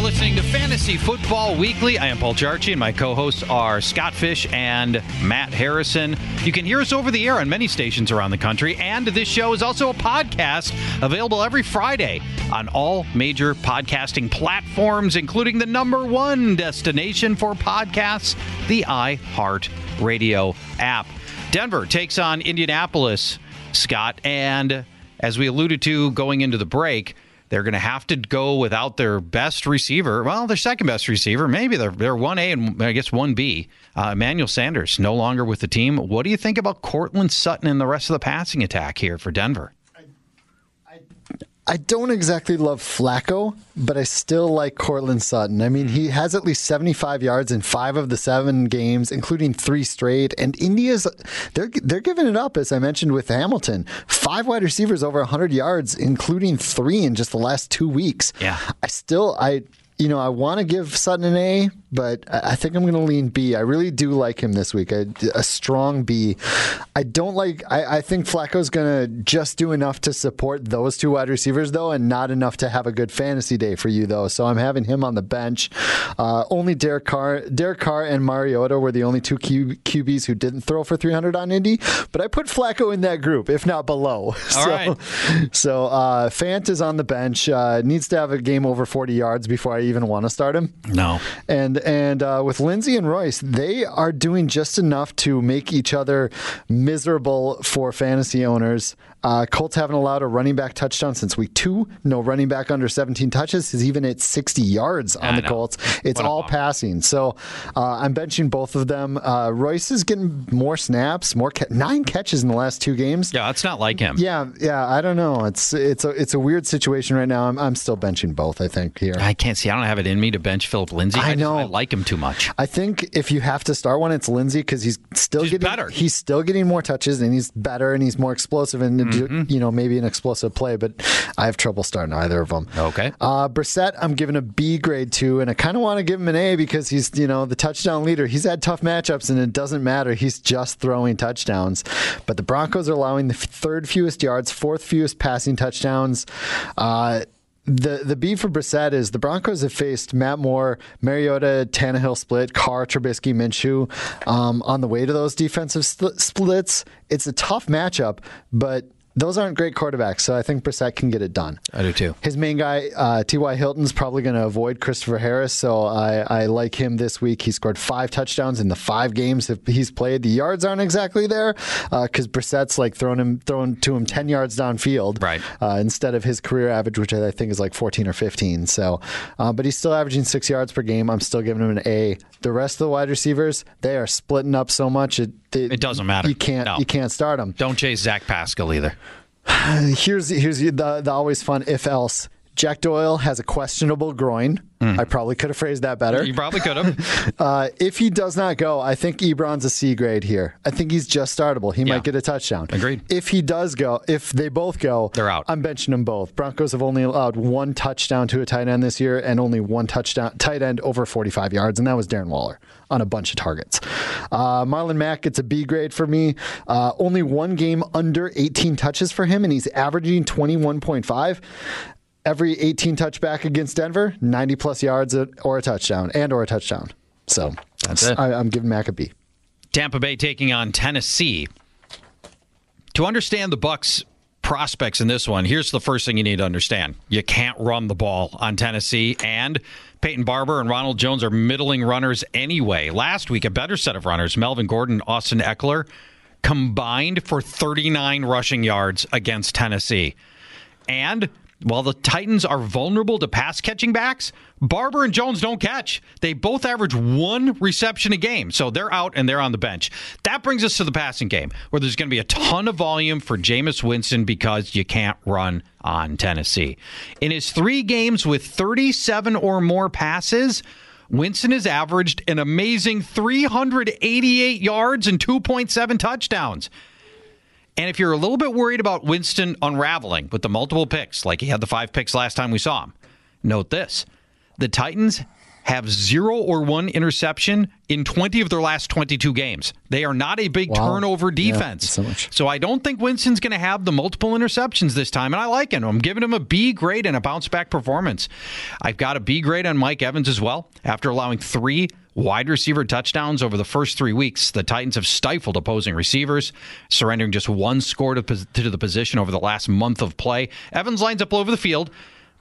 Are listening to Fantasy Football Weekly. I am Paul Charchi, and my co hosts are Scott Fish and Matt Harrison. You can hear us over the air on many stations around the country, and this show is also a podcast available every Friday on all major podcasting platforms, including the number one destination for podcasts, the iHeart Radio app. Denver takes on Indianapolis, Scott, and as we alluded to going into the break, they're going to have to go without their best receiver. Well, their second best receiver, maybe they're, they're 1A and I guess 1B. Uh, Emmanuel Sanders no longer with the team. What do you think about Courtland Sutton and the rest of the passing attack here for Denver? I don't exactly love Flacco, but I still like Courtland Sutton. I mean, he mm. has at least 75 yards in five of the seven games, including three straight. And India's they're they're giving it up, as I mentioned with Hamilton. Five wide receivers over 100 yards, including three in just the last two weeks. Yeah, I still I you know, I want to give Sutton an A, but I think I'm going to lean B. I really do like him this week. A, a strong B. I don't like. I, I think Flacco's going to just do enough to support those two wide receivers, though, and not enough to have a good fantasy day for you, though. So I'm having him on the bench. Uh, only Derek Carr, Derek Carr, and Mariota were the only two Q, QBs who didn't throw for 300 on Indy. But I put Flacco in that group, if not below. [LAUGHS] All so, right. So uh, Fant is on the bench. Uh, needs to have a game over 40 yards before I even want to start him. No. And and uh, with Lindsay and Royce, they are doing just enough to make each other miserable for fantasy owners. Uh, Colts haven't allowed a running back touchdown since week two. No running back under 17 touches is even at 60 yards on I the know. Colts. It's all passing. So uh, I'm benching both of them. Uh, Royce is getting more snaps, more ca- nine catches in the last two games. Yeah, that's not like him. Yeah, yeah. I don't know. It's it's a it's a weird situation right now. I'm I'm still benching both. I think here. I can't see. I don't have it in me to bench Phillip Lindsay. I just- know. I like him too much. I think if you have to start one, it's Lindsay because he's still He's getting better. He's still getting more touches and he's better and he's more explosive and Mm-hmm. you know maybe an explosive play. But I have trouble starting either of them. Okay. Uh, Brissett, I'm giving a B grade to, and I kind of want to give him an A because he's you know the touchdown leader. He's had tough matchups and it doesn't matter. He's just throwing touchdowns. But the Broncos are allowing the third fewest yards, fourth fewest passing touchdowns. Uh, the the B for Brissett is the Broncos have faced Matt Moore, Mariota, Tannehill split, Carr, Trubisky, Minshew um, on the way to those defensive spl- splits. It's a tough matchup, but those aren't great quarterbacks, so I think Brissett can get it done. I do too. His main guy, uh, T.Y. Hilton's probably going to avoid Christopher Harris, so I, I like him this week. He scored five touchdowns in the five games that he's played. The yards aren't exactly there because Brissett's like throwing him throwing to him ten yards downfield, Right. Uh, instead of his career average, which I think is like fourteen or fifteen. So, uh, but he's still averaging six yards per game. I'm still giving him an A. The rest of the wide receivers, they are splitting up so much it It doesn't matter. You can't No. you can't start them. Don't chase Zach Pascal either. [SIGHS] Here's here's the the always fun if else. Jack Doyle has a questionable groin. I probably could have phrased that better. You probably could have. [LAUGHS] Uh, if he does not go, I think Ebron's a C grade here. I think he's just startable. He Yeah. might get a touchdown. Agreed. If he does go, if they both go, They're out. I'm benching them both. Broncos have only allowed one touchdown to a tight end this year, and only one touchdown tight end over 45 yards, and that was Darren Waller on a bunch of targets. Uh, Marlon Mack gets a B grade for me. Uh, only one game under 18 touches for him, and he's averaging 21.5 every 18 touchback against Denver, 90 plus yards or a touchdown and or a touchdown. So That's it. I, I'm giving Mack a B. Tampa Bay taking on Tennessee. To understand the Bucs prospects in this one, here's the first thing you need to understand. You can't run the ball on Tennessee and Peyton Barber and Ronald Jones are middling runners anyway. Last week a better set of runners, Melvin Gordon, Austin Ekeler combined for 39 rushing yards against Tennessee. And while the Titans are vulnerable to pass catching backs, Barber and Jones don't catch. They both average one reception a game, so they're out and they're on the bench. That brings us to the passing game, where there's going to be a ton of volume for Jameis Winston because you can't run on Tennessee. In his three games with 37 or more passes, Winston has averaged an amazing 388 yards and 2.7 touchdowns. And if you're a little bit worried about Winston unraveling with the multiple picks, like he had the five picks last time we saw him, note this the Titans have zero or one interception in 20 of their last 22 games. They are not a big Wow. turnover Yeah, defense. so much. So I don't think Winston's going to have the multiple interceptions this time, and I like him. I'm giving him a B grade and a bounce back performance. I've got a B grade on Mike Evans as well. After allowing three wide receiver touchdowns over the first three weeks, the Titans have stifled opposing receivers, surrendering just one score to, to the position over the last month of play. Evans lines up all over the field.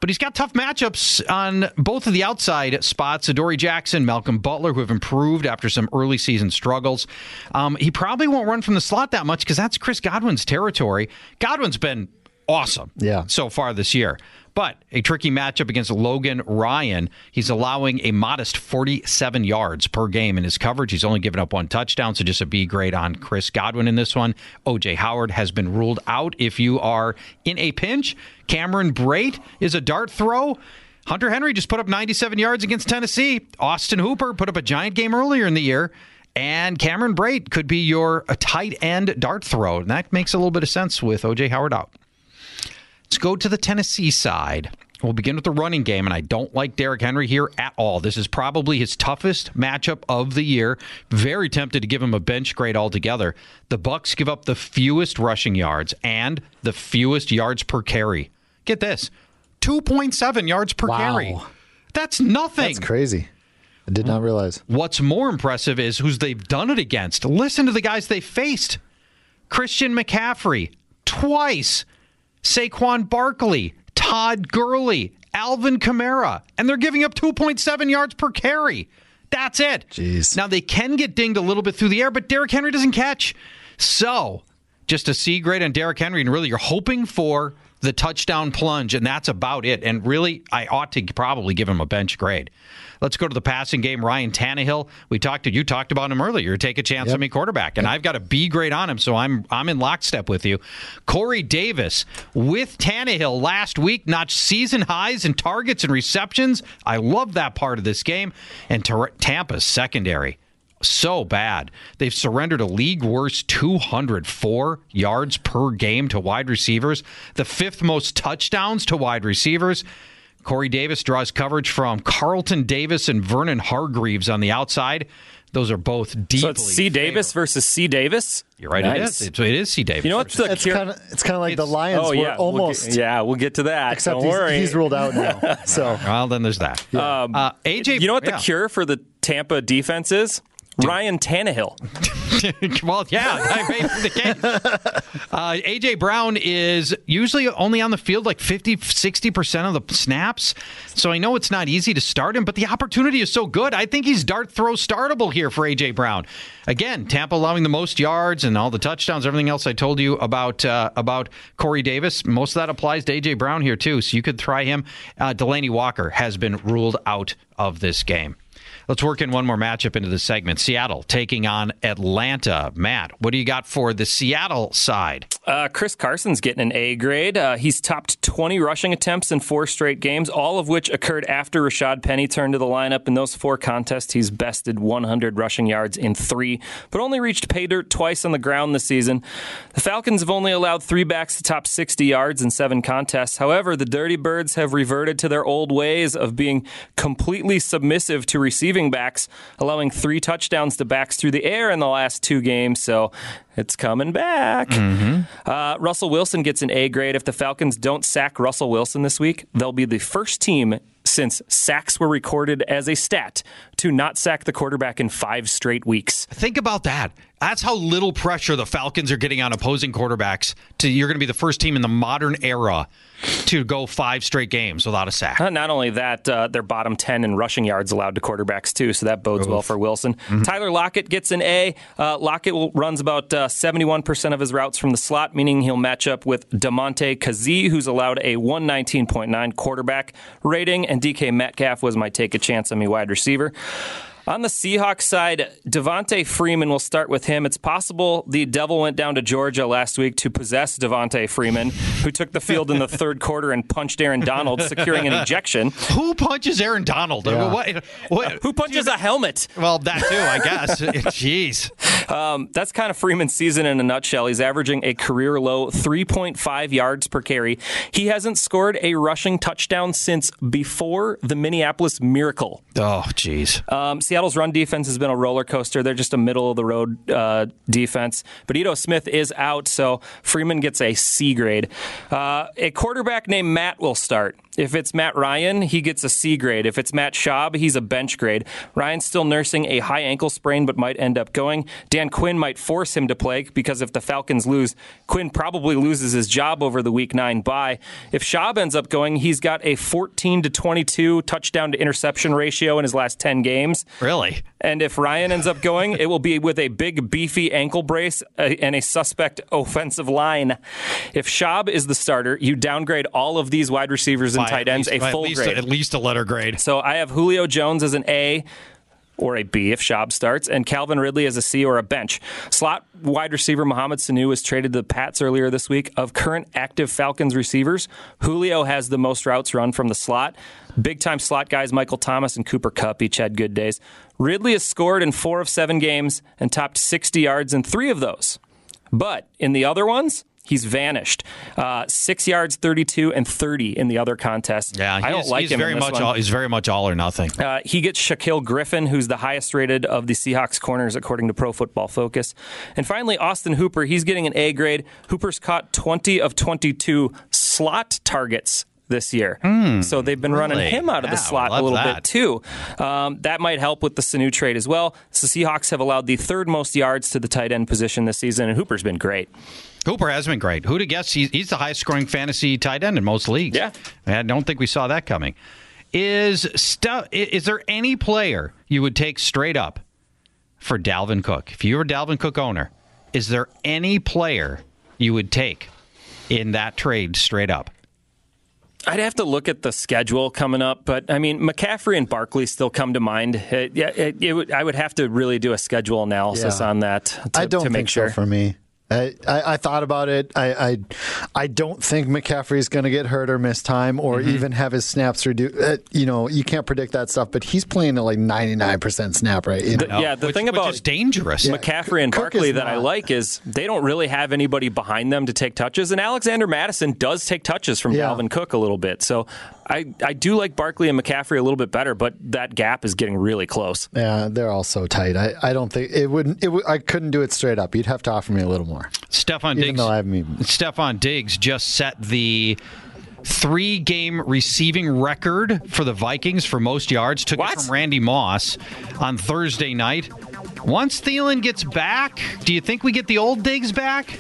But he's got tough matchups on both of the outside spots. Adoree Jackson, Malcolm Butler, who have improved after some early season struggles. Um, he probably won't run from the slot that much because that's Chris Godwin's territory. Godwin's been awesome Yeah. so far this year. But a tricky matchup against Logan Ryan. He's allowing a modest 47 yards per game in his coverage. He's only given up one touchdown, so just a B grade on Chris Godwin in this one. OJ Howard has been ruled out if you are in a pinch. Cameron Brate is a dart throw. Hunter Henry just put up 97 yards against Tennessee. Austin Hooper put up a giant game earlier in the year. And Cameron Brate could be your uh, tight end dart throw. And that makes a little bit of sense with OJ Howard out. Let's go to the Tennessee side. We'll begin with the running game, and I don't like Derrick Henry here at all. This is probably his toughest matchup of the year. Very tempted to give him a bench grade altogether. The Bucs give up the fewest rushing yards and the fewest yards per carry. Get this: 2.7 yards per Wow. carry. That's nothing. That's crazy. I did not realize. What's more impressive is who's they've done it against. Listen to the guys they faced Christian McCaffrey twice, Saquon Barkley, Todd Gurley, Alvin Kamara, and they're giving up 2.7 yards per carry. That's it. Jeez. Now they can get dinged a little bit through the air, but Derrick Henry doesn't catch. So just a C grade on Derrick Henry, and really you're hoping for the touchdown plunge, and that's about it. And really, I ought to probably give him a bench grade. Let's go to the passing game. Ryan Tannehill. We talked to you talked about him earlier. Take a chance Yep. on me, quarterback, and I've got a B grade on him, so I'm I'm in lockstep with you. Corey Davis with Tannehill last week notched season highs in targets and receptions. I love that part of this game, and Tar- Tampa's secondary so bad. They've surrendered a league worst 204 yards per game to wide receivers, the fifth most touchdowns to wide receivers. Corey Davis draws coverage from Carlton Davis and Vernon Hargreaves on the outside. Those are both deeply. So it's C. Davis versus C. Davis. You're right. Nice. It is. It's, it is C. Davis. You know what's the It's cure- kind of it's kind of like the Lions Oh were yeah, we'll almost. get, yeah, we'll get to that. Except Don't he's, worry. he's ruled out now. [LAUGHS] So Well, then there's that. Um, Uh, AJ, you know what the yeah. cure for the Tampa defense is? Ryan Tannehill. [LAUGHS] well, yeah, I made the case. Uh, AJ Brown is usually only on the field like 50, 60% of the snaps. So I know it's not easy to start him, but the opportunity is so good. I think he's dart throw startable here for AJ Brown. Again, Tampa allowing the most yards and all the touchdowns, everything else I told you about uh, about Corey Davis. Most of that applies to AJ Brown here too. So you could try him. Uh, Delanie Walker has been ruled out of this game. Let's work in one more matchup into the segment. Seattle taking on Atlanta. Matt, what do you got for the Seattle side? Uh, Chris Carson's getting an A grade. Uh, he's topped 20 rushing attempts in four straight games, all of which occurred after Rashaad Penny turned to the lineup. In those four contests, he's bested 100 rushing yards in three, but only reached pay dirt twice on the ground this season. The Falcons have only allowed three backs to top 60 yards in seven contests. However, the Dirty Birds have reverted to their old ways of being completely submissive to receiving backs, allowing three touchdowns to backs through the air in the last two games. So it's coming back. Uh, Russell Wilson gets an A grade. If the Falcons don't sack Russell Wilson this week, they'll be the first team since sacks were recorded as a stat to not sack the quarterback in five straight weeks. Think about that. That's how little pressure the Falcons are getting on opposing quarterbacks. To you're going to be the first team in the modern era to go five straight games without a sack. Not only that, uh, they're bottom 10 in rushing yards allowed to quarterbacks, too, so that bodes well for Wilson. Tyler Lockett gets an A. Uh, Lockett will, runs about uh, 71% of his routes from the slot, meaning he'll match up with Damontae Kazee, who's allowed a 119.9 quarterback rating, and DK Metcalf was my take a chance on me wide receiver. On the Seahawks side, Devonta Freeman, we'll start with him. It's possible the devil went down to Georgia last week to possess Devonta Freeman, who took the field in the third [LAUGHS] quarter and punched Aaron Donald, securing an ejection. Who punches Aaron Donald? What, what, [LAUGHS] Who punches a helmet? well, that too, I guess. [LAUGHS] Jeez. Um, that's kind of Freeman's season in a nutshell. He's averaging a career low 3.5 yards per carry. He hasn't scored a rushing touchdown since before the Minneapolis Miracle. Oh, jeez. Um, Seattle's run defense has been a roller coaster. They're just a middle of the road uh, defense. But Ito Smith is out, so Freeman gets a C grade. Uh, a quarterback named Matt will start. If it's Matt Ryan, he gets a C grade. If it's Matt Schaub, he's a bench grade. Ryan's still nursing a high ankle sprain, but might end up going. Dan Quinn might force him to play because if the Falcons lose, Quinn probably loses his job over the Week Nine bye. If Schaub ends up going, he's got a 14 to 22 touchdown to interception ratio in his last 10 games. Really? And if Ryan ends up going, it will be with a big, beefy ankle brace uh, and a suspect offensive line. If Schaub is the starter, you downgrade all of these wide receivers and tight ends least- a full at least, grade. At least a letter grade. So I have Julio Jones as an A or a B if Schaub starts, and Calvin Ridley as a C or a bench. Slot wide receiver Mohamed Sanu was traded to the Pats earlier this week. Of current active Falcons receivers, Julio has the most routes run from the slot. Big time slot guys Michael Thomas and Cooper Kupp each had good days. Ridley has scored in four of seven games and topped 60 yards in three of those. But in the other ones, he's vanished. Uh, six yards, 32, and 30 in the other contest. Yeah, I don't like he's him. very much all, he's very much all or nothing. Uh, he gets Shaquill Griffin, who's the highest rated of the Seahawks corners according to Pro Football Focus. And finally, Austin Hooper. He's getting an A grade. Hooper's caught 20 of 22 slot targets this year. so they've been running really? him out of the Yeah, slot a little that. bit too. Um, that might help with the Sanu trade as well. So the Seahawks have allowed the third most yards to the tight end position this season, and Hooper's been great. Cooper has been great. Who'd have guessed he's, he's the highest scoring fantasy tight end in most leagues? Yeah. I don't think we saw that coming. Is stu- is there any player you would take straight up for Dalvin Cook? If you were a Dalvin Cook owner, is there any player you would take in that trade straight up? I'd have to look at the schedule coming up, but I mean, McCaffrey and Barkley still come to mind. It, yeah, it, it I would have to really do a schedule analysis Yeah. on that to, I don't to make think sure. so for me. I, I, I thought about it. I I, I don't think McCaffrey's going to get hurt or miss time or Mm-hmm. even have his snaps reduced. Uh, you know, you can't predict that stuff, but he's playing at like 99% snap rate. You know? The- yeah, the thing about dangerous. McCaffrey and Cook Barkley is that I like is they don't really have anybody behind them to take touches, and Alexander Mattison does take touches from Yeah. Dalvin Cook a little bit. So I, I do like Barkley and McCaffrey a little bit better, but that gap is getting really close. Yeah, they're all so tight. I, I don't think it wouldn't. It would, I couldn't do it straight up. You'd have to offer me a little more. Stefon Even Diggs. though I haven't even- Stefon Diggs just set the three game receiving record for the Vikings for most yards. Took it from Randy Moss on Thursday night. Once Thielen gets back, do you think we get the old Diggs back?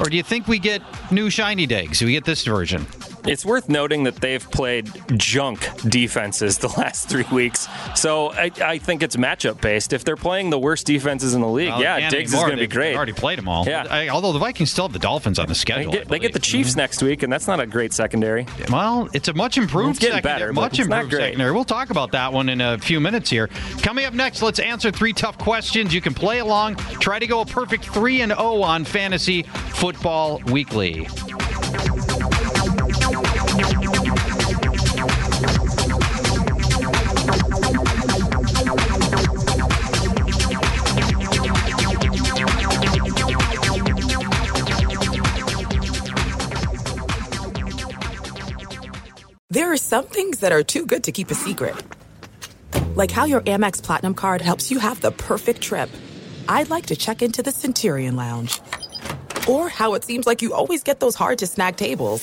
Or do you think we get new shiny Diggs? Do we get this version? It's worth noting that they've played junk defenses the [LAUGHS] last three weeks. So I, I think it's matchup based. If they're playing the worst defenses in the league, Well, yeah, Diggs anymore. is going to be great. They've already played them all. Yeah. I- although the Vikings still have the Dolphins on the They schedule. get, they get the Chiefs mm. next week, and that's not a great secondary. Well, it's a much improved It's getting secondary. better, much improved secondary. We'll talk about that one in a few minutes here. Coming up next, let's answer three tough questions. You can play along. Try to go a perfect 3 and 0 on Fantasy Football Weekly. There are some things that are too good to keep a secret. Like how your Amex Platinum card helps you have the perfect trip. I'd like to check into the Centurion Lounge. Or how it seems like you always get those hard to snag tables.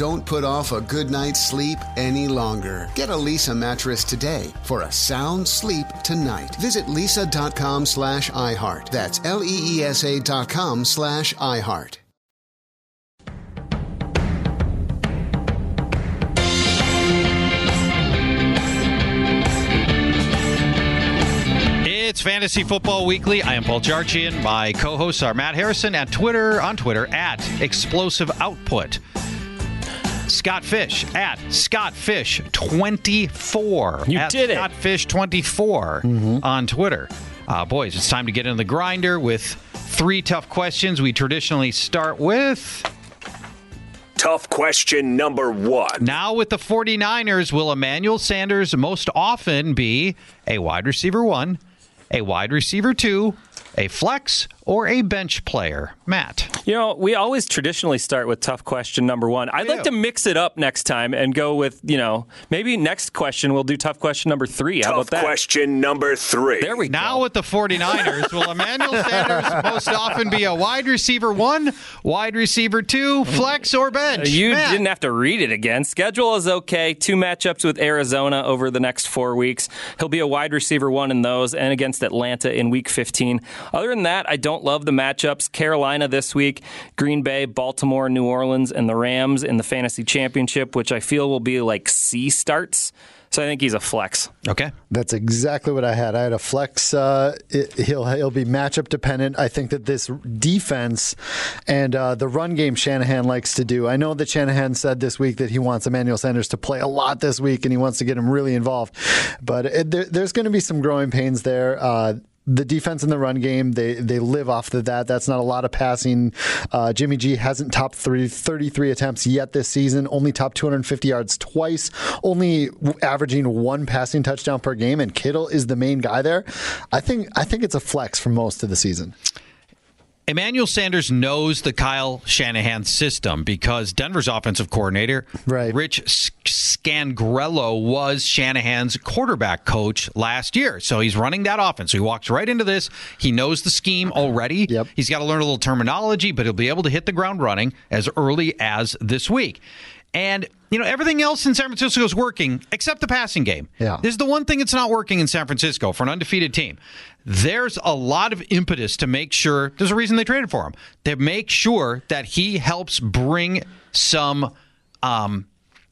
Don't put off a good night's sleep any longer. Get a Leesa mattress today for a sound sleep tonight. Visit leesa.com slash iHeart. That's L-E-E-S-A dot com slash iHeart. It's Fantasy Football Weekly. I am Paul Charchian. My co-hosts are Matt Harrison at Twitter on Twitter at Explosive Output. Scott Fish at Scott Fish 24. You at did it. Scott Fish 24 on Twitter. Uh, boys, it's time to get in the grinder with three tough questions. We traditionally start with Tough question number one. now with the 49ers, will Emmanuel Sanders most often be a wide receiver one, a wide receiver two, a flex, or a bench player? Matt. You know, we always traditionally start with tough question number one. I'd We like to mix it up next time and go with, you know, maybe next question we'll do tough question number three. How Tough about that? question number three. There we go. Now with the 49ers, will Emmanuel [LAUGHS] Sanders most often be a wide receiver one, wide receiver two, flex, or bench? You Matt. didn't have to read it again. Schedule is okay. Two matchups with Arizona over the next four weeks. He'll be a wide receiver one in those and against Atlanta in week 15. Other than that, I don't love the matchups. Carolina this week, Green Bay, Baltimore, New Orleans, and the Rams in the fantasy championship, which I feel will be like C starts. So I think he's a flex. Okay. That's exactly what I had. I had a flex. Uh, it- he'll he'll be matchup dependent. I think that this defense and uh, the run game Shanahan likes to do. I know that Shanahan said this week that he wants Emmanuel Sanders to play a lot this week and he wants to get him really involved. But it, there, there's going to be some growing pains there. Uh, the defense in the run game, they they live off of that. That's not a lot of passing. Uh, Jimmy G hasn't topped three, 33 attempts yet this season, only topped 250 yards twice, only averaging one passing touchdown per game, and Kittle is the main guy there. I think I think it's a flex for most of the season. Emmanuel Sanders knows the Kyle Shanahan system because Denver's offensive coordinator, Right. Rich Scangarello, was Shanahan's quarterback coach last year. So he's running that offense. So he walks right into this. He knows the scheme already. Yep. He's got to learn a little terminology, but he'll be able to hit the ground running as early as this week. And you know everything else in San Francisco is working except the passing game. Yeah. This is the one thing that's not working in San Francisco for an undefeated team. There's a lot of impetus to make sure. There's a reason they traded for him to make sure that he helps bring some um,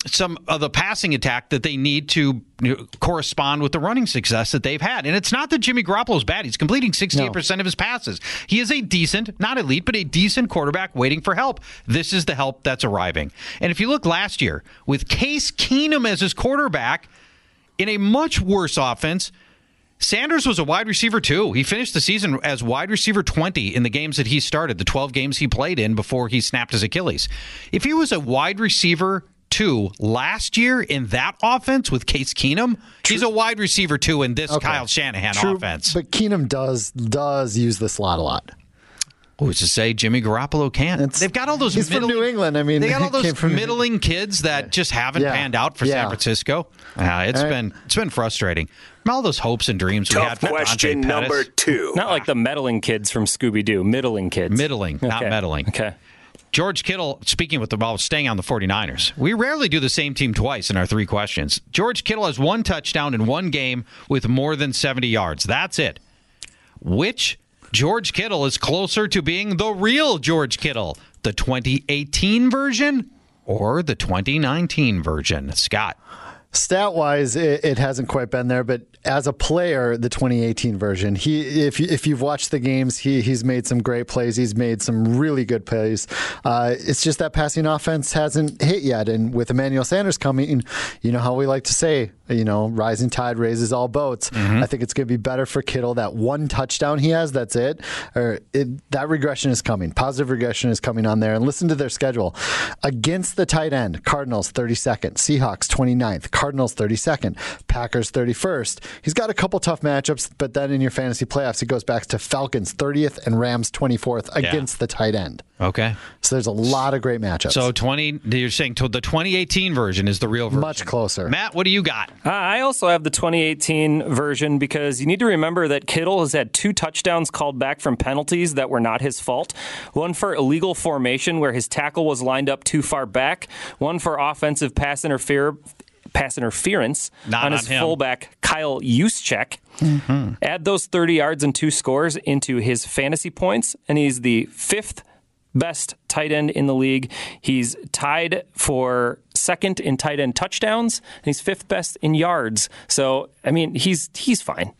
some of the passing attack that they need to you know, correspond with the running success that they've had. And it's not that Jimmy Garoppolo's bad. He's completing 68% of his passes. He is a decent, not elite, but a decent quarterback waiting for help. This is the help that's arriving. And if you look last year with Case Keenum as his quarterback in a much worse offense, Sanders was a wide receiver too. He finished the season as wide receiver 20 in the games that he started, the 12 games he played in before he snapped his Achilles. If he was a wide receiver two last year in that offense with Case Keenum, he's a wide receiver too in this Kyle Shanahan True, offense. but Keenum does does use the slot a lot. Who's to say Jimmy Garoppolo can't? It's- They've got all those he's from middling- New England. I mean, they got all those from- middling kids that just haven't Yeah. panned out for Yeah. San Francisco. Uh, it's All right. been it's been frustrating. All those hopes and dreams we had Tough for Dante question Pettis. number two. Not like the meddling kids from Scooby Doo, middling kids. Middling, not meddling. Okay. George Kittle, speaking with the ball, staying on the 49ers. We rarely do the same team twice in our three questions. George Kittle has one touchdown in one game with more than 70 yards. That's it. Which George Kittle is closer to being the real George Kittle? The 2018 version or the 2019 version? Scott. Stat wise, it, it hasn't quite been there, but as a player, the 2018 version, he if if you've watched the games, he he's made some great plays. He's made some really good plays. Uh, it's just that passing offense hasn't hit yet, and with Emmanuel Sanders coming, you know how we like to say, you know, rising tide raises all boats. Mm-hmm. I think it's going to be better for Kittle. That one touchdown he has, that's it. Or it, that regression is coming. Positive regression is coming on there. And listen to their schedule against the tight end: Cardinals 32nd, Seahawks 29th, Cardinals 32nd, Packers 31st. He's got a couple tough matchups, but then in your fantasy playoffs, he goes back to Falcons 30th and Rams 24th against the tight end. Okay. So there's a lot of great matchups. So 20, you're saying the 2018 version is the real version. much closer. Matt, what do you got? Uh, I also have the 2018 version because you need to remember that Kittle has had two touchdowns called back from penalties that were not his fault. One for illegal formation where his tackle was lined up too far back. One for offensive pass interfere. Pass interference Not on his on fullback Kyle Juszczyk. Add those 30 yards and two scores into his fantasy points, and he's the fifth best tight end in the league. He's tied for second in tight end touchdowns, and he's fifth best in yards. So, I mean, he's he's fine.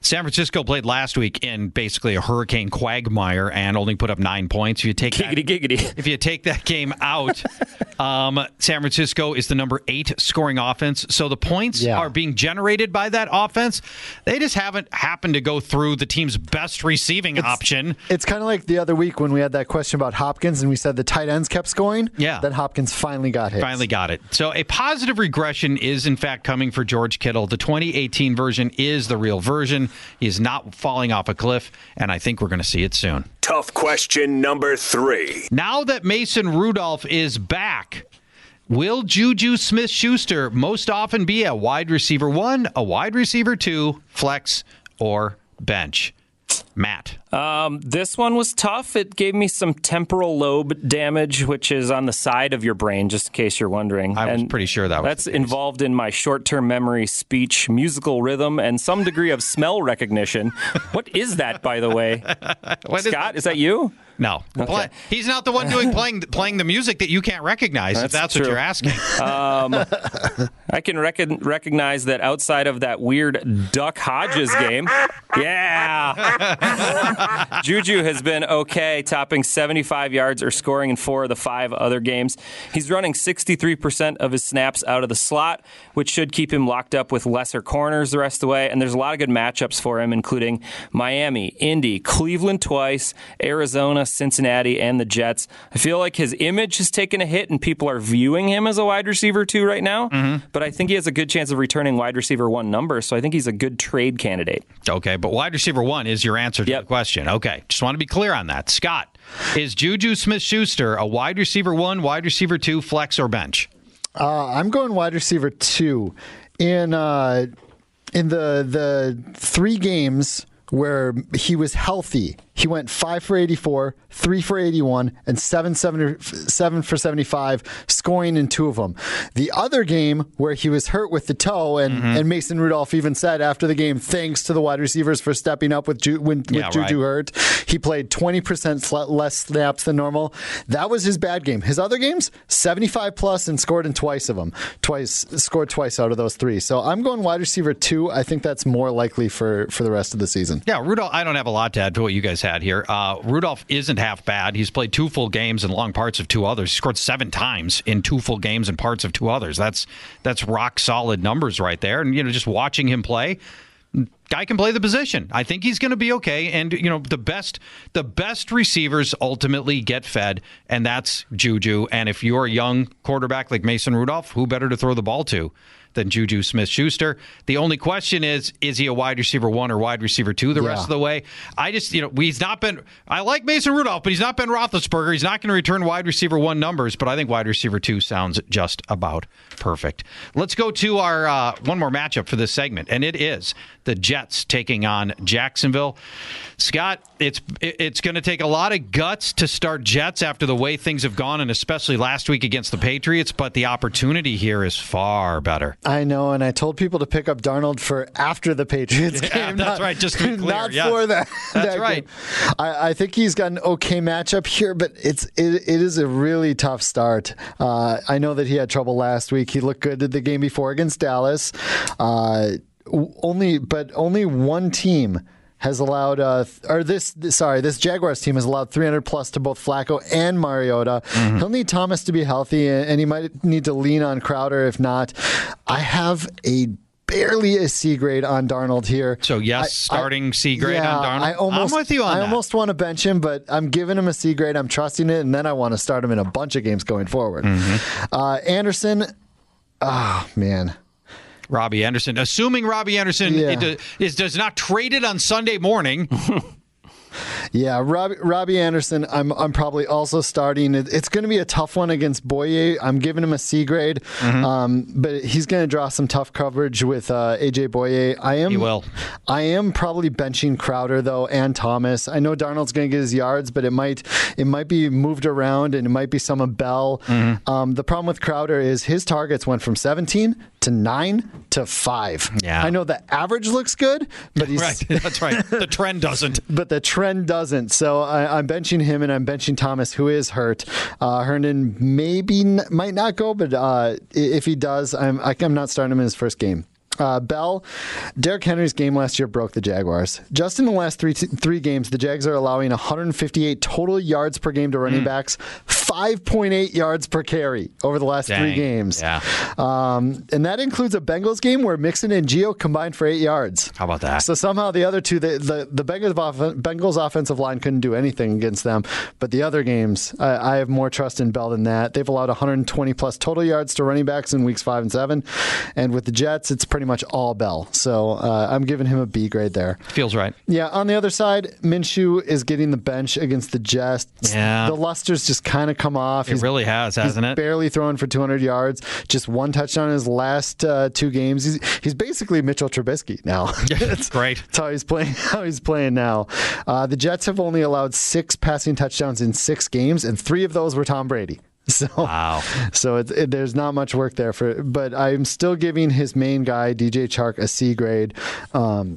San Francisco played last week in basically a hurricane quagmire and only put up nine points. If you take that, Giggity giggity. if you take that game out, [LAUGHS] um, San Francisco is the number eight scoring offense. So the points Yeah. are being generated by that offense. They just haven't happened to go through the team's best receiving option. It's kind of like the other week when we had that question about Hopkins and we said the tight ends kept scoring. Yeah. Then Hopkins finally got hit. Finally got it. So a positive regression is in fact coming for George Kittle. The 2018 version is the real version. He is not falling off a cliff, and I think we're going to see it soon. Tough question number three. Now that Mason Rudolph is back, will Juju Smith Schuster most often be a wide receiver one, a wide receiver two, flex, or bench? Matt. Um, this one was tough. It gave me some temporal lobe damage, which is on the side of your brain, just in case you're wondering. I was pretty sure that was That's involved in my short term memory, speech, musical rhythm, and some degree of smell recognition. what is that, by the way? [LAUGHS] Scott, is that you? No, Play- he's not the one doing [LAUGHS] playing playing the music that you can't recognize. if that's what true. you're asking. Um, [LAUGHS] I can recon recognize that outside of that weird Duck Hodges game. Yeah. [LAUGHS] Juju has been okay, topping 75 yards or scoring in four of the five other games. He's running 63% of his snaps out of the slot, which should keep him locked up with lesser corners the rest of the way. And there's a lot of good matchups for him, including Miami, Indy, Cleveland twice, Arizona, Cincinnati, and the Jets. I feel like his image has taken a hit, and people are viewing him as a wide receiver two right now. But I think he has a good chance of returning wide receiver one number. so I think he's a good trade candidate. Okay, but wide receiver one is your answer to the question. Okay, just want to be clear on that. Scott, is Juju Smith Schuster a wide receiver one, wide receiver two, flex, or bench? Uh, I'm going wide receiver two. In uh, in the the three games where he was healthy, he went five for 84, three for 81, and seven, seven, seven for 75, scoring in two of them. The other game where he was hurt with the toe, and, Mm-hmm. and Mason Rudolph even said after the game, thanks to the wide receivers for stepping up with, Ju- when, with Yeah, Juju right. hurt. He played 20% sl- less snaps than normal. That was his bad game. His other games, 75 plus and scored in twice of them. Twice scored twice out of those three. So I'm going wide receiver two. I think that's more likely for for the rest of the season. Yeah, Rudolph. I don't have a lot to add to what you guys had here. Uh, Rudolph isn't half bad. He's played two full games and long parts of two others. He scored seven times in two full games and parts of two others. That's that's rock solid numbers right there. And you know, just watching him play, guy can play the position. I think he's going to be okay. And you know, the best the best receivers ultimately get fed, and that's Juju. And if you're a young quarterback like Mason Rudolph, who better to throw the ball to? Than Juju Smith Schuster. The only question is, is he a wide receiver one or wide receiver two the Yeah. rest of the way? I just, you know, he's not been, I like Mason Rudolph, but he's not been Roethlisberger. He's not going to return wide receiver one numbers, but I think wide receiver two sounds just about perfect. Let's go to our uh, one more matchup for this segment, and it is the Jets taking on Jacksonville. Scott, it's it's going to take a lot of guts to start Jets after the way things have gone, and especially last week against the Patriots. But the opportunity here is far better. I know, and I told people to pick up Darnold for after the Patriots Yeah, game. that's right, just to be clear, not yes. for that. That's that right. I, I think he's got an okay matchup here, but it's it, it is a really tough start. Uh, I know that he had trouble last week. He looked good at the game before against Dallas. Uh, only, but only one team has allowed, uh, or this, sorry, this Jaguars team has allowed 300 plus to both Flacco and Mariota. Mm-hmm. He'll need Thomas to be healthy, and, he might need to lean on Crowder if not. I have a barely a C grade on Darnold here. So yes, I- starting C grade yeah, on Darnold. I almost, I'm with you on I that. almost want to bench him, but I'm giving him a C grade. I'm trusting it, and then I want to start him in a bunch of games going forward. Mm-hmm. Uh, Anderson, oh man. Robbie Anderson, assuming Robbie Anderson Yeah. is does not trade it on Sunday morning. [LAUGHS] Yeah, Robbie, Robbie Anderson, I'm I'm probably also starting. It, it's going to be a tough one against Bouye. I'm giving him a C grade, Mm-hmm. um, but he's going to draw some tough coverage with uh, AJ Bouye. I am. He will. I am probably benching Crowder though and Thomas. I know Darnold's going to get his yards, but it might it might be moved around and it might be some of Bell. Mm-hmm. Um, the problem with Crowder is his targets went from 17 to nine to five. Yeah. I know the average looks good, but he's [LAUGHS] right, that's right. The trend doesn't. [LAUGHS] but the trend doesn't. So I, I'm benching him and I'm benching Thomas, who is hurt. Uh, Herndon maybe might not go, but uh, if he does, I'm I'm not starting him in his first game. Uh, Bell, Derrick Henry's game last year broke the Jaguars. Just in the last three three games, the Jags are allowing 158 total yards per game to running backs, 5.8 yards per carry over the last three games. Yeah. Um, and that includes a Bengals game where Mixon and Gio combined for eight yards. How about that? So somehow the other two, the the, the Bengals, off, Bengals offensive line couldn't do anything against them. But the other games, I, I have more trust in Bell than that. They've allowed 120 plus total yards to running backs in weeks five and seven. And with the Jets, it's pretty much all Bell. So uh, I'm giving him a B grade there. Feels right. Yeah, on the other side, Minshew is getting the bench against the Jets. Yeah. The luster's just kind of come off. It really has, hasn't he's it? barely throwing for 200 yards. Just one touchdown in his last uh, two games. He's, he's basically Mitchell Trubisky now. [LAUGHS] That's Great. That's how he's playing. [LAUGHS] How he's playing now. Uh, the Jets have only allowed six passing touchdowns in six games, and three of those were Tom Brady. [LAUGHS] So Wow. So it, it, there's not much work there for, but I'm still giving his main guy DJ Chark a C grade. Um,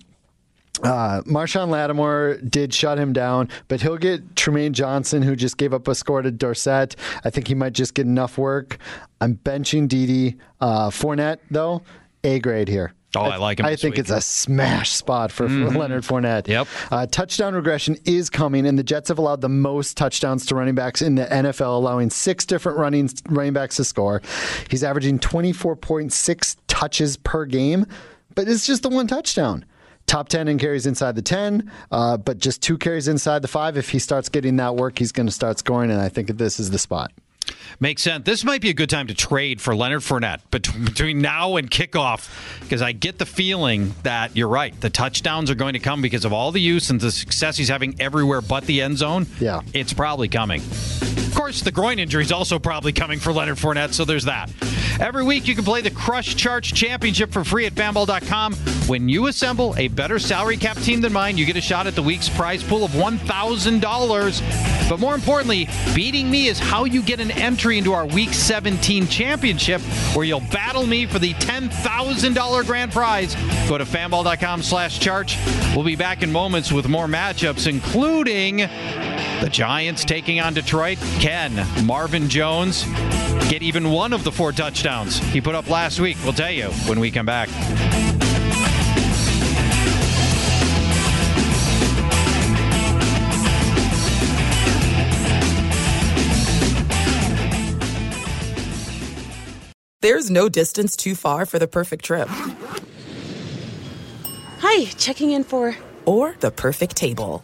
uh, Marshon Lattimore did shut him down, but he'll get Trumaine Johnson, who just gave up a score to Dorsett. I think he might just get enough work. I'm benching Dede. Uh, Fournette, though, A grade here. Oh, I like him I think week. it's a smash spot for, for Mhm. Leonard Fournette. Yep. Uh, touchdown regression is coming, and the Jets have allowed the most touchdowns to running backs in the NFL, allowing six different running running backs to score. He's averaging 24.6 touches per game, but it's just the one touchdown. Top 10 in carries inside the 10, uh, but just two carries inside the five. If he starts getting that work, he's going to start scoring, and I think this is the spot. Makes sense. This might be a good time to trade for Leonard Fournette between now and kickoff because I get the feeling that you're right. The touchdowns are going to come because of all the use and the success he's having everywhere but the end zone. Yeah. It's probably coming. Of course, the groin injury is also probably coming for Leonard Fournette, so there's that. Every week, you can play the Crush Charge Championship for free at fanball.com. When you assemble a better salary cap team than mine, you get a shot at the week's prize pool of $1,000. But more importantly, beating me is how you get an entry into our Week 17 championship, where you'll battle me for the $10,000 grand prize. Go to fanball.com slash chart. We'll be back in moments with more matchups, including the Giants taking on Detroit. Can Marvin Jones get even one of the four touchdowns he put up last week? We'll tell you when we come back. There's no distance too far for the perfect trip. Hi, checking in for. Or the perfect table.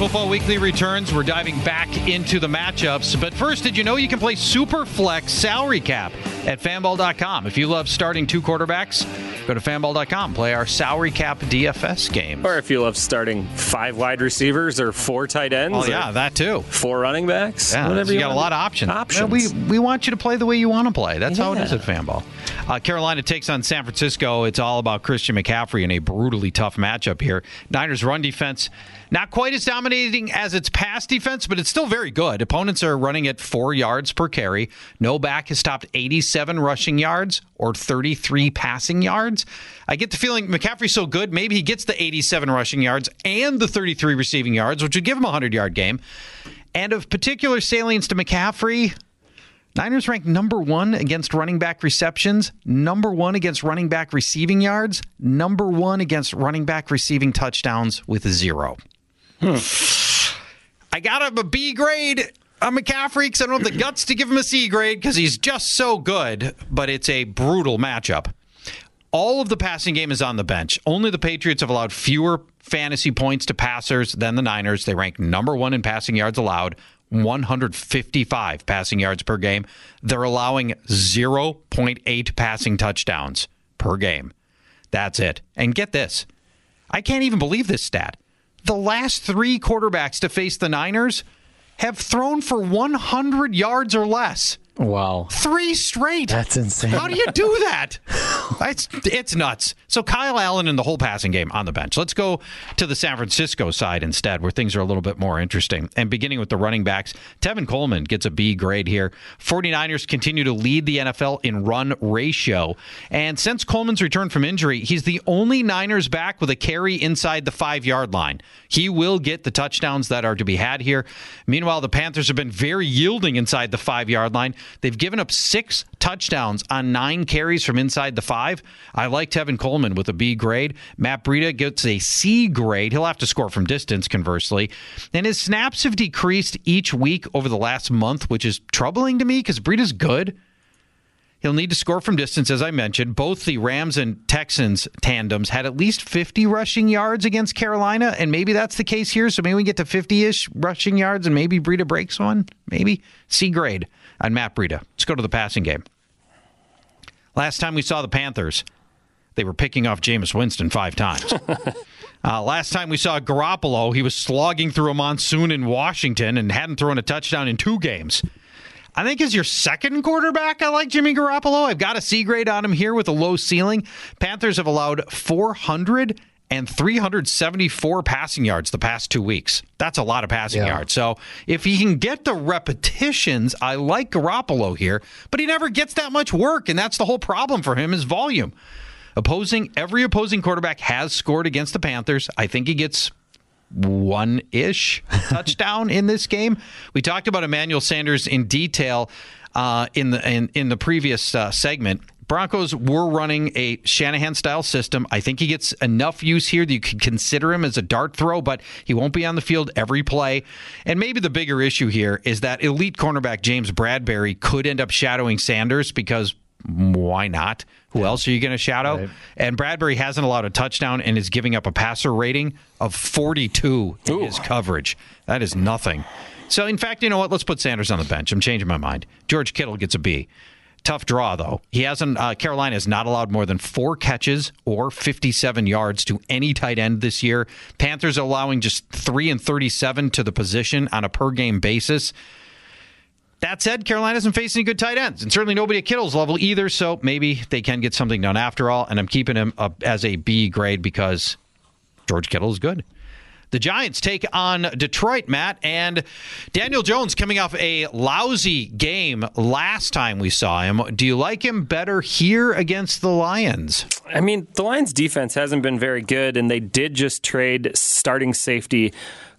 Football Weekly returns. We're diving back into the matchups. But first, did you know you can play Super Flex Salary Cap? at fanball.com. If you love starting two quarterbacks, go to fanball.com. Play our salary cap DFS game. Or if you love starting five wide receivers or four tight ends. Oh, yeah, that too. Four running backs. Yeah, whatever you, you got a lot of options. Options. We, we want you to play the way you want to play. That's how it is at Fanball. Uh, Carolina takes on San Francisco. It's all about Christian McCaffrey in a brutally tough matchup here. Niners' run defense, not quite as dominating as its past defense, but it's still very good. Opponents are running at four yards per carry. No back has topped 87 rushing yards or 33 passing yards. I get the feeling McCaffrey's so good, maybe he gets the 87 rushing yards and the 33 receiving yards, which would give him a 100 yard game. And of particular salience to McCaffrey, Niners rank number one against running back receptions, number one against running back receiving yards, number one against running back receiving touchdowns with zero. Hmm. I got him a B grade on McCaffrey because I don't have the guts to give him a C grade because he's just so good, but it's a brutal matchup. All of the passing game is on the bench. Only the Patriots have allowed fewer fantasy points to passers than the Niners. They rank number one in passing yards allowed, 155 passing yards per game. They're allowing 0.8 passing touchdowns per game. That's it. And get this I can't even believe this stat. The last three quarterbacks to face the Niners have thrown for 100 yards or less. Wow. Three straight. That's insane. How do you do [LAUGHS] that? it's, it's nuts. So Kyle Allen and the whole passing game on the bench. Let's go to the San Francisco side instead, where things are a little bit more interesting. And beginning with the running backs, Tevin Coleman gets a B grade here. 49ers continue to lead the NFL in run ratio. And since Coleman's return from injury, he's the only Niners back with a carry inside the five yard line. He will get the touchdowns that are to be had here. Meanwhile, the Panthers have been very yielding inside the five yard line. They've given up six touchdowns on nine carries from inside the five. I like Tevin Coleman with a B grade. Matt Breida gets a C grade. He'll have to score from distance, conversely. And his snaps have decreased each week over the last month, which is troubling to me because Breida's good. He'll need to score from distance, as I mentioned. Both the Rams and Texans tandems had at least 50 rushing yards against Carolina, and maybe that's the case here. So maybe we get to 50 ish rushing yards, and maybe Breida breaks one. Maybe C grade on Matt Breida. Let's go to the passing game. Last time we saw the Panthers, they were picking off Jameis Winston five times. [LAUGHS] Uh, last time we saw Garoppolo, he was slogging through a monsoon in Washington and hadn't thrown a touchdown in two games. I think as your second quarterback, I like Jimmy Garoppolo. I've got a C grade on him here with a low ceiling. Panthers have allowed 400 and 374 passing yards the past two weeks. That's a lot of passing Yeah. yards. So if he can get the repetitions, I like Garoppolo here, but he never gets that much work, and that's the whole problem for him is volume. Opposing every opposing quarterback has scored against the Panthers. I think he gets one ish [LAUGHS] touchdown in this game. We talked about Emmanuel Sanders in detail uh, in the in, in the previous uh, segment. Broncos were running a Shanahan style system. I think he gets enough use here that you could consider him as a dart throw, but he won't be on the field every play. And maybe the bigger issue here is that elite cornerback James Bradberry could end up shadowing Sanders because why not? Who else are you going to shadow? Right. And Bradbury hasn't allowed a touchdown and is giving up a passer rating of 42 in his coverage. That is nothing. So, in fact, you know what? Let's put Sanders on the bench. I'm changing my mind. George Kittle gets a B. Tough draw, though. He hasn't. Uh, Carolina has not allowed more than four catches or 57 yards to any tight end this year. Panthers allowing just three and 37 to the position on a per game basis. That said, Carolina doesn't face any good tight ends, and certainly nobody at Kittle's level either. So maybe they can get something done after all. And I'm keeping him up as a B grade because George Kittle is good. The Giants take on Detroit, Matt, and Daniel Jones coming off a lousy game last time we saw him. Do you like him better here against the Lions? I mean, the Lions' defense hasn't been very good, and they did just trade starting safety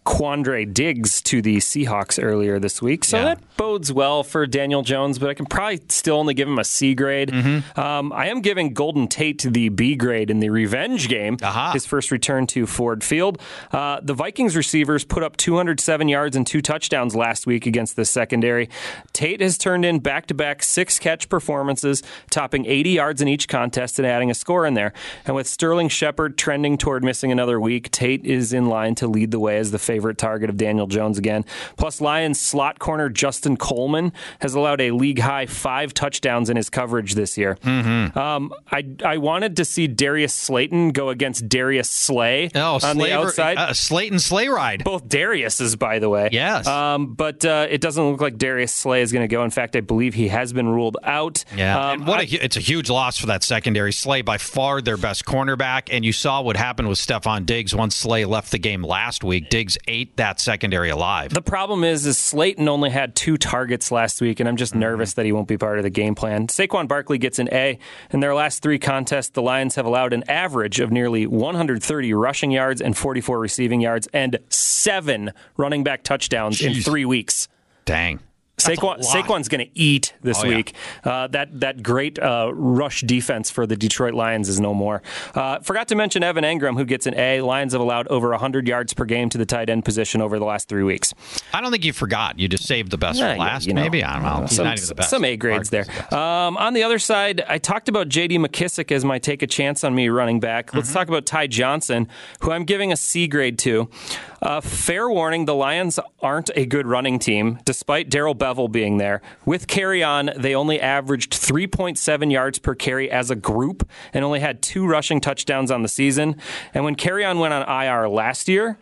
Quandre Diggs to the Seahawks earlier this week. So Yeah. that bodes well for Daniel Jones, but I can probably still only give him a C grade. Mm-hmm. Um, I am giving Golden Tate the B grade in the revenge game, Aha. his first return to Ford Field. Uh, the Vikings receivers put up 207 yards and two touchdowns last week against the secondary. Tate has turned in back to back six catch performances, topping 80 yards in each contest and adding a score in there. And with Sterling Shepard trending toward missing another week, Tate is in line to lead the way as the favorite target of Daniel Jones again. Plus, Lions slot corner Justin Coleman has allowed a league high five touchdowns in his coverage this year. Mm-hmm. Um, I I wanted to see Darius Slayton go against Darius Slay Oh, on the outside. uh, Slayton sleigh ride. Both Darius's, by the way. Yes. Um, but uh, it doesn't look like Darius Slay is going to go. In fact, I believe he has been ruled out. Yeah, Um, and what I- a it's a huge loss for that secondary. Slay by far their best cornerback, and you saw what happened with Stefon Diggs once Slay left the game last week. Diggs ate that secondary alive. The problem is, is Slayton only had two targets last week, and I'm Mm-hmm. just nervous that he won't be part of the game plan. Saquon Barkley gets an A. In their last three contests, the Lions have allowed an average of nearly 130 rushing yards and 44 receiving yards, and seven running back touchdowns in three weeks. Dang. Saquon. Saquon's going to eat this Oh, yeah. week. Uh, that that great uh, rush defense for the Detroit Lions is no more. Uh, forgot to mention Evan Engram, who gets an A. Lions have allowed over 100 yards per game to the tight end position over the last three weeks. I don't think you forgot. You just saved the best Yeah, for last. you know. maybe I don't know. He's Some, not even the best. some A grades there. Um, on the other side, I talked about J.D. McKissic as my take a chance on me running back. Let's Mm-hmm. talk about Ty Johnson, who I'm giving a C grade to. Uh, fair warning: the Lions aren't a good running team, despite Darrell Bevell being there. With Kerryon, they only averaged 3.7 yards per carry as a group, and only had two rushing touchdowns on the season. And when Kerryon went on IR last year.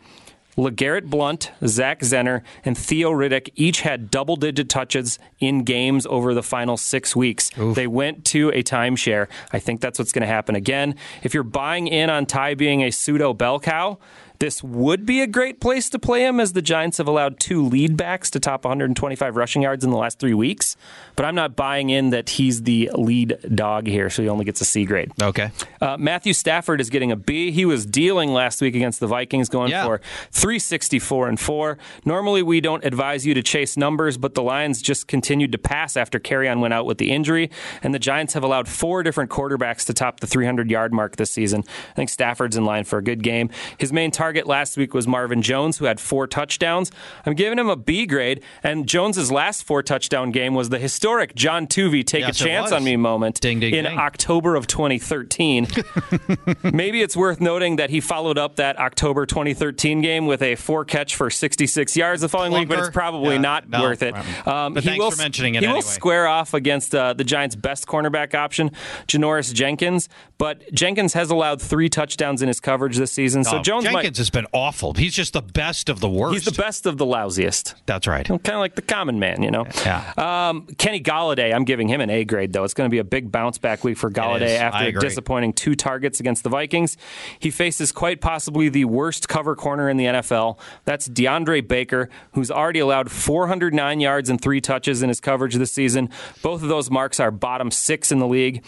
LeGarrette Blunt, Zach Zenner, and Theo Riddick each had double digit touches in games over the final six weeks. They went to a timeshare. I think that's what's going to happen again. If you're buying in on Ty being a pseudo bell cow, this would be a great place to play him as the Giants have allowed two lead backs to top 125 rushing yards in the last three weeks. But I'm not buying in that he's the lead dog here, so he only gets a C grade. Okay. Uh, Matthew Stafford is getting a B. He was dealing last week against the Vikings, going Yeah. for 364 and 4. Normally, we don't advise you to chase numbers, but the Lions just continued to pass after Kerryon went out with the injury, and the Giants have allowed four different quarterbacks to top the 300 yard mark this season. I think Stafford's in line for a good game. His main target last week was Marvin Jones, who had four touchdowns. I'm giving him a B grade, and Jones's last four touchdown game was the historic John Tuvey take Yes, a chance on me moment Ding, ding, in ding. October of 2013. [LAUGHS] Maybe it's worth noting that he followed up that October 2013 game with a four catch for 66 yards the following week, but it's probably Yeah, not no, worth it. Um, But he thanks will, for mentioning it He will square off against uh, the Giants' best cornerback option, Janoris Jenkins, but Jenkins has allowed three touchdowns in his coverage this season. So Oh, Jones Jenkins might, has been awful. He's just the best of the worst. he's the best of the lousiest. That's right. Kind of like the common man, you know. Yeah. Um, Kenny Golladay, I'm giving him an A grade though. It's going to be a big bounce back week for Golladay after disappointing two targets against the Vikings. He faces quite possibly the worst cover corner in the NFL. That's DeAndre Baker, who's already allowed 409 yards and three touches in his coverage this season. Both of those marks are bottom six in the league.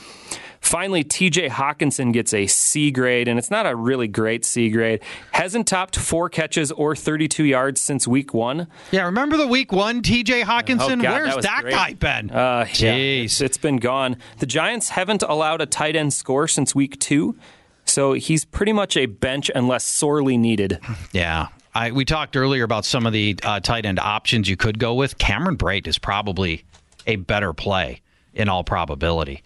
Finally, TJ Hockenson gets a C grade, and it's not a really great C grade. Hasn't topped four catches or 32 yards since week one. Yeah, remember the week one TJ Hockenson? Oh, God, Where's that that guy been? Uh, yeah, Jeez. it's- it's been gone. The Giants haven't allowed a tight end score since week two, so he's pretty much a bench unless sorely needed. [LAUGHS] Yeah. I, we talked earlier about some of the uh, tight end options you could go with. Cameron Brate is probably a better play in all probability.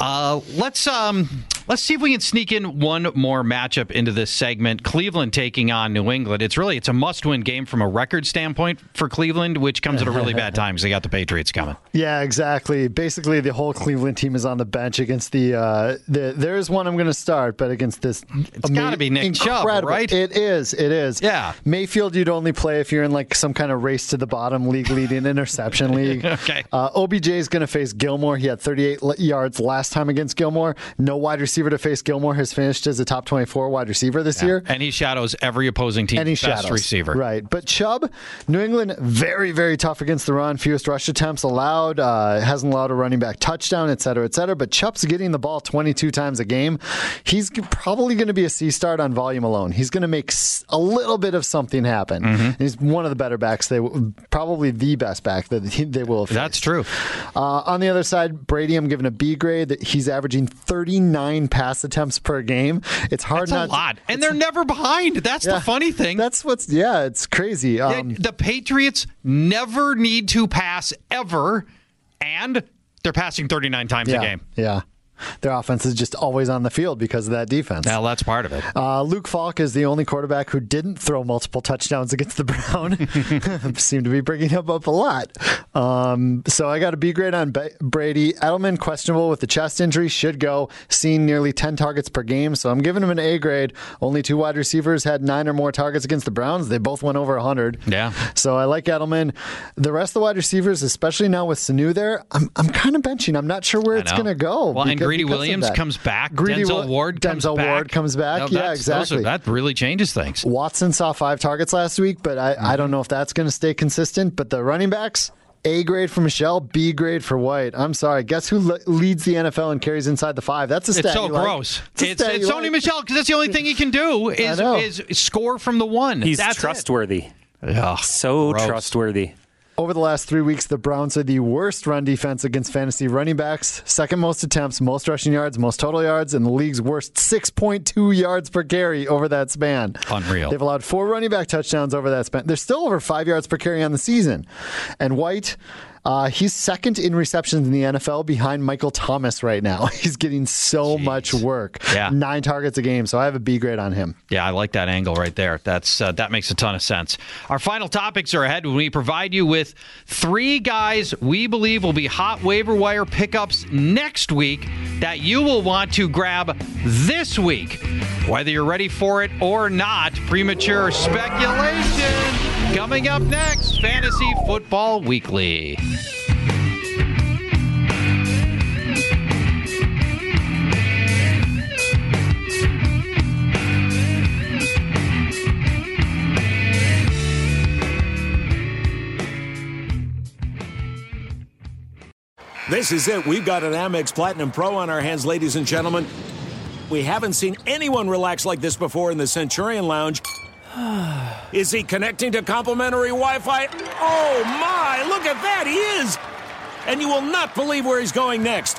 Uh, let's um, let's see if we can sneak in one more matchup into this segment. Cleveland taking on New England. It's really it's a must-win game from a record standpoint for Cleveland, which comes at a really bad [LAUGHS] time because they got the Patriots coming. Yeah, exactly. Basically, the whole Cleveland team is on the bench against the. Uh, the there's one I'm going to start, but against this, it's gotta be Nick Chubb, right? It is. It is. Yeah. Mayfield, you'd only play if you're in like some kind of race to the bottom league, leading interception [LAUGHS] league. Okay. Uh, OBJ is going to face Gilmore. He had 38 l- yards last time against Gilmore. No wide receiver to face Gilmore has finished as a top 24 wide receiver this year. And he shadows every opposing and he best shadows. receiver. Right. But Chubb, New England, very, very tough against the run. Fewest rush attempts allowed. Uh, hasn't allowed a running back touchdown, et cetera, et cetera. But Chubb's getting the ball 22 times a game. He's probably going to be a C start on volume alone. He's going to make a little bit of something happen. Mm-hmm. He's one of the better backs. They probably the best back that they will. Have That's true. Uh, on the other side, Brady, I'm giving a B grade. That he's averaging 39 pass attempts per game. It's hard That's a not. to- lot, and they're never behind. That's Yeah. the funny thing. That's what's yeah. It's crazy. Um, the Patriots never need to pass ever, and they're passing 39 times yeah, a game. Yeah. Their offense is just always on the field because of that defense. Now that's part of it. Uh, Luke Falk is the only quarterback who didn't throw multiple touchdowns against the Brown. [LAUGHS] [LAUGHS] Seem to be bringing him up a lot. Um, so I got a B grade on Brady. Edelman questionable with the chest injury should go. Seen nearly 10 targets per game, so I'm giving him an A grade. Only two wide receivers had nine or more targets against the Browns. They both went over 100. Yeah. So I like Edelman. The rest of the wide receivers, especially now with Sanu there, I'm, I'm kind of benching. I'm not sure where I it's going to go. Well, because- Greedy Williams comes back. Greedy Denzel Wa- Ward comes Denzel back. Ward comes back. No, yeah, that's- those are- exactly. that really changes things. Watson saw five targets last week, but I, Mm-hmm. I don't know if that's going to stay consistent. But the running backs, A grade for Michel, B grade for White. I'm sorry. Guess who le- leads the NFL and carries inside the five? That's a stat. It's so you like. gross. It's, a It's, it's you Sony like. Michel because that's the only thing he can do [LAUGHS] is, is score from the one. He's that's it. trustworthy. Ugh, So gross. trustworthy. Over the last three weeks, the Browns are the worst run defense against fantasy running backs, second most attempts, most rushing yards, most total yards, and the league's worst 6.2 yards per carry over that span. Unreal. They've allowed four running back touchdowns over that span. They're still over five yards per carry on the season. And White, uh, he's second in receptions in the NFL behind Michael Thomas right now. [LAUGHS] He's getting so much work. Yeah. Nine targets a game, so I have a B grade on him. Yeah, I like that angle right there. That's uh, that makes a ton of sense. Our final topics are ahead when we provide you with three guys we believe will be hot waiver wire pickups next week that you will want to grab this week. Whether you're ready for it or not, premature speculation coming up next. Fantasy Football Weekly. This is it. We've got an Amex Platinum Pro on our hands, ladies and gentlemen. We haven't seen anyone relax like this before in the Centurion Lounge. [SIGHS] Is he connecting to complimentary Wi Fi? Oh my, look at that, he is! And you will not believe where he's going next.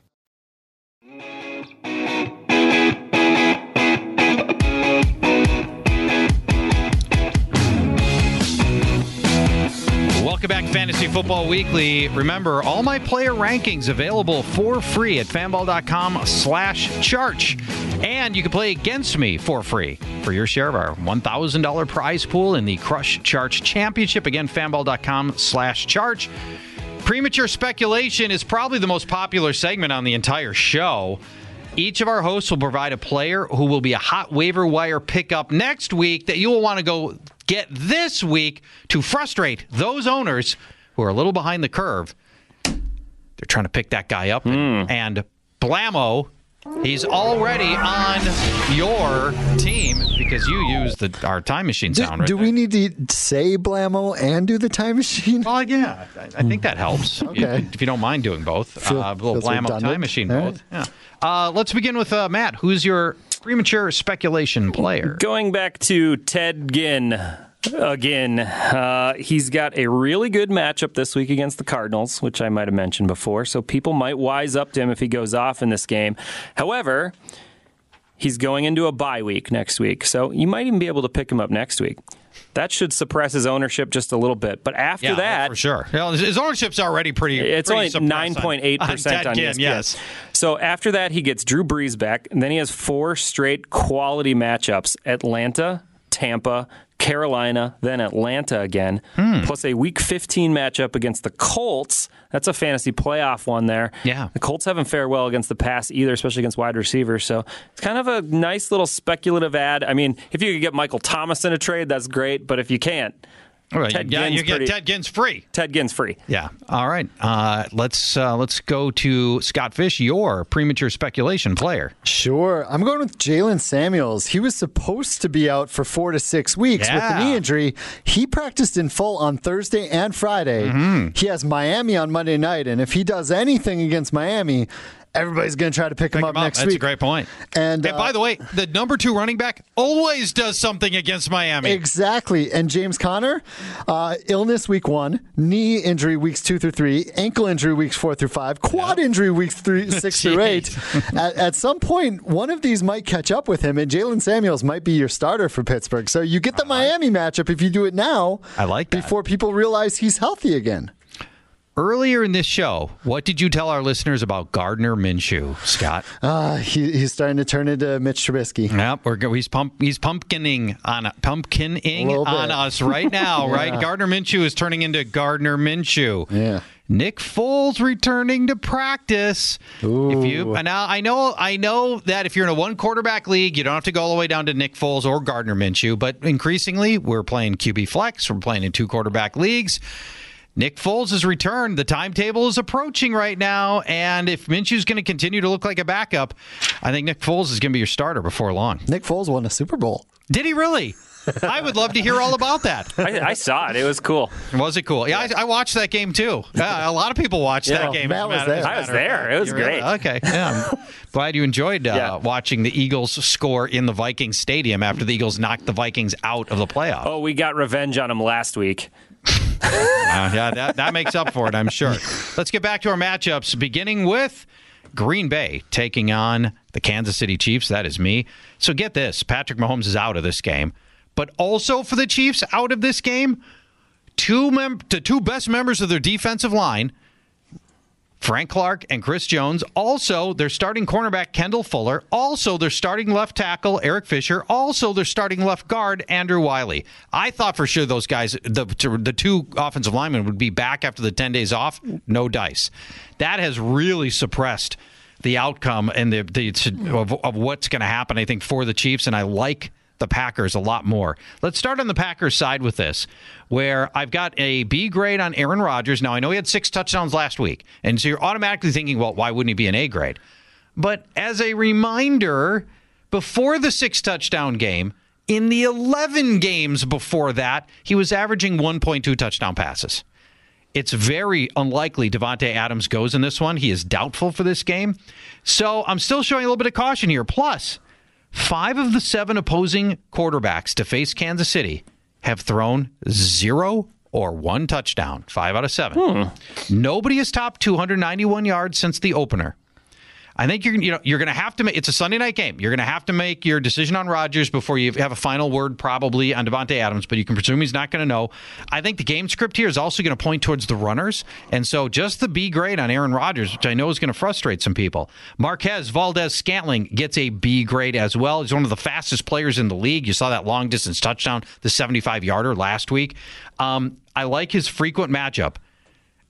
Welcome back, Fantasy Football Weekly. Remember, all my player rankings available for free at fanball.com slash charge. And you can play against me for free for your share of our $1,000 prize pool in the Crush Charge Championship. Again, fanball.com slash charge. Premature speculation is probably the most popular segment on the entire show. Each of our hosts will provide a player who will be a hot waiver wire pickup next week that you will want to go get this week to frustrate those owners who are a little behind the curve. They're trying to pick that guy up. And, and Blammo He's already on your team because you use the our time machine Do, sound. Right do there. we need to say Blammo and do the time machine? Well, yeah, I, I think that helps. Okay. If, if you don't mind doing both, Feel- uh, a little feels blam up redundant. time machine All both. Yeah. Uh, let's begin with uh, Matt. Who's your premature speculation player? Going back to Ted Ginn again, uh, he's got a really good matchup this week against the Cardinals, which I might have mentioned before. So people might wise up to him if he goes off in this game. However, he's going into a bye week next week, so you might even be able to pick him up next week. That should suppress his ownership just a little bit. But after yeah, oh, that, for sure. His- ownership's already pretty. it's pretty only nine point eight percent on ESPN. Yes. So after that, he gets Drew Brees back, and then he has four straight quality matchups: Atlanta, Tampa, Carolina, then Atlanta again, Hmm. plus a Week 15 matchup against the Colts. That's a fantasy playoff one there. Yeah. the Colts haven't fared well against the pass either, especially against wide receivers. So it's kind of a nice little speculative ad. I mean, if you could get Michael Thomas in a trade, that's great. But if you can't, All right, Ted yeah, Ginn's you get pretty- Ted Ginn's free. Ted Ginn's free. Yeah. All right. Uh, let's uh, let's go to Scott Fish, your premature speculation player. Sure. I'm going with Jaylen Samuels. He was supposed to be out for four to six weeks with Yeah. the knee injury. He practiced in full on Thursday and Friday. Mm-hmm. He has Miami on Monday night, and if he does anything against Miami, everybody's going to try to pick, him up him up. next That's week. a great point. And, And uh, by the way, the number two running back always does something against Miami. Exactly. And James Conner, uh, illness week one, knee injury weeks two through three, ankle injury weeks four through five, quad injury weeks three, [LAUGHS] six through eight. At, at some point, one of these might catch up with him, and Jaylen Samuels might be your starter for Pittsburgh. So you get the Miami matchup if you do it now. I like that. Before people realize he's healthy again. Earlier in this show, what did you tell our listeners about Gardner Minshew, Scott? Uh, he, he's starting to turn into Mitch Trubisky. Yep, we're go- he's pump he's pumpkining on pumpkining on us right [LAUGHS] now, right? Gardner Minshew is turning into Gardner Minshew. Yeah. Nick Foles returning to practice. If you and now I know I know that if you're in a one quarterback league, you don't have to go all the way down to Nick Foles or Gardner Minshew, but increasingly we're playing QB flex, we're playing in two quarterback leagues. Nick Foles has returned. The timetable is approaching right now, and if Minshew's going to continue to look like a backup, I think Nick Foles is going to be your starter before long. Nick Foles won a Super Bowl. Did he really? [LAUGHS] I would love to hear all about that. I, I saw it. It was cool. Was it cool? Yeah, I, I watched that game too. Yeah, a lot of people watched Yeah, that game. Matt was matter- there. as a I was there. It was You really- great. Okay, yeah. I'm [LAUGHS] glad you enjoyed uh, Yeah. watching the Eagles score in the Vikings stadium after the Eagles knocked the Vikings out of the playoff. Oh, we got revenge on them last week. Uh, yeah, that, that makes up for it, I'm sure. Let's get back to our matchups, beginning with Green Bay taking on the Kansas City Chiefs. That is me. So get this Patrick Mahomes is out of this game, but also for the Chiefs, out of this game, two mem- the two best members of their defensive line. Frank Clark and Chris Jones. Also, their starting cornerback, Kendall Fuller. Also, their starting left tackle, Eric Fisher. Also, their starting left guard, Andrew Wylie. I thought for sure those guys, the, the two offensive linemen, would be back after the 10 days off. No dice. That has really suppressed the outcome and the, the of, of what's going to happen, I think, for the Chiefs. And I like the Packers a lot more. Let's start on the Packers side with this, where I've got a B grade on Aaron Rodgers. Now, I know he had six touchdowns last week, and so you're automatically thinking, well, why wouldn't he be an A grade? But as a reminder, before the six touchdown game, in the 11 games before that, he was averaging 1.2 touchdown passes. It's very unlikely Davante Adams goes in this one. He is doubtful for this game. So I'm still showing a little bit of caution here. Plus, five of the seven opposing quarterbacks to face Kansas City have thrown zero or one touchdown. Five out of seven. Hmm. Nobody has topped 291 yards since the opener. I think you're you know you're going to have to make it's a Sunday night game. You're going to have to make your decision on Rodgers before you have a final word probably on Davante Adams, but you can presume he's not going to know. I think the game script here is also going to point towards the runners, and so just the B grade on Aaron Rodgers, which I know is going to frustrate some people. Marquez Valdes Scantling gets a B grade as well. He's one of the fastest players in the league. You saw that long distance touchdown, the 75 yarder last week. Um, I like his frequent matchup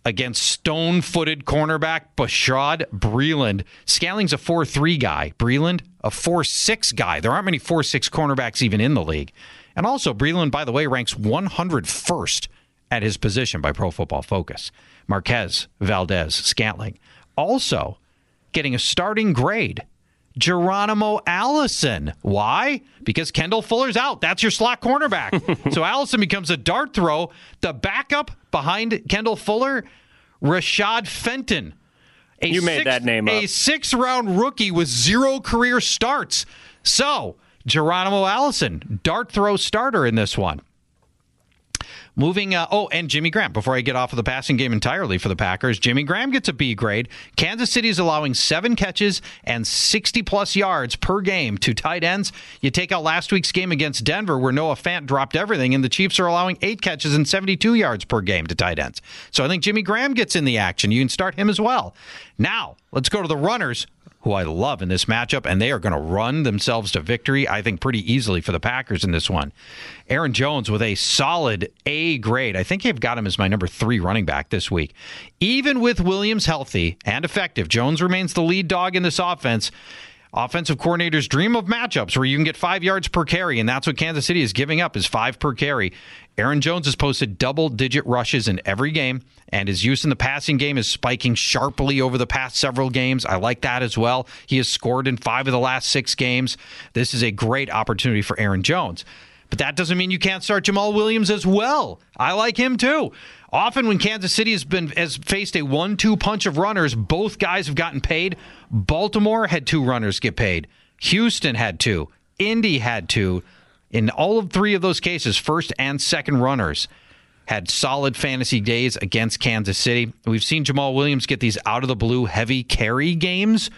against stone footed cornerback Bashaud Breeland. Scalling's a 4 3 guy. Breeland, a 4 6 guy. There aren't many 4 6 cornerbacks even in the league. And also, Breeland, by the way, ranks 101st at his position by Pro Football Focus. Marquez, Valdes, Scantling. Also, getting a starting grade Geronimo Allison. Why? Because Kendall Fuller's out. That's your slot cornerback. [LAUGHS] so Allison becomes a dart throw. The backup behind Kendall Fuller, Rashad Fenton. A you made that name up. A six round rookie with zero career starts. So, Geronimo Allison, dart throw starter in this one. Moving, uh, oh, and Jimmy Graham. Before I get off of the passing game entirely for the Packers, Jimmy Graham gets a B grade. Kansas City is allowing seven catches and 60 plus yards per game to tight ends. You take out last week's game against Denver, where Noah Fant dropped everything, and the Chiefs are allowing eight catches and 72 yards per game to tight ends. So I think Jimmy Graham gets in the action. You can start him as well. Now, let's go to the runners who I love in this matchup, and they are going to run themselves to victory, I think, pretty easily for the Packers in this one. Aaron Jones with a solid A grade. I think I've got him as my number three running back this week. Even with Williams healthy and effective, Jones remains the lead dog in this offense. Offensive coordinators dream of matchups where you can get five yards per carry, and that's what Kansas City is giving up is five per carry. Aaron Jones has posted double digit rushes in every game, and his use in the passing game is spiking sharply over the past several games. I like that as well. He has scored in five of the last six games. This is a great opportunity for Aaron Jones. But that doesn't mean you can't start Jamaal Williams as well. I like him too. Often when Kansas City has been has faced a one-two punch of runners, both guys have gotten paid. Baltimore had two runners get paid. Houston had two. Indy had two. In all of three of those cases, first and second runners had solid fantasy days against Kansas City. We've seen Jamaal Williams get these out of the blue heavy carry games.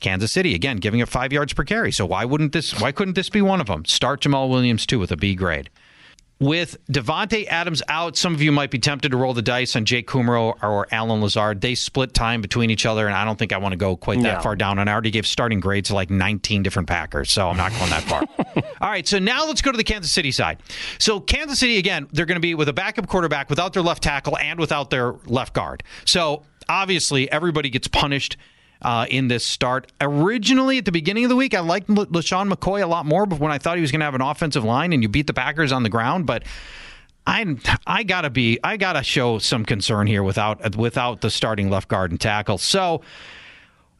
Kansas City again giving up five yards per carry. So why wouldn't this? Why couldn't this be one of them? Start Jamaal Williams too with a B grade. With Davante Adams out, some of you might be tempted to roll the dice on Jake Kumerow or Allen Lazard. They split time between each other, and I don't think I want to go quite that no. far down. And I already gave starting grades to like 19 different Packers, so I'm not going that far. [LAUGHS] All right, so now let's go to the Kansas City side. So Kansas City again, they're going to be with a backup quarterback without their left tackle and without their left guard. So obviously everybody gets punished uh, in this start. Originally, at the beginning of the week, I liked L- LeSean McCoy a lot more, but when I thought he was going to have an offensive line and you beat the Packers on the ground, but. I I gotta be I gotta show some concern here without without the starting left guard and tackle. So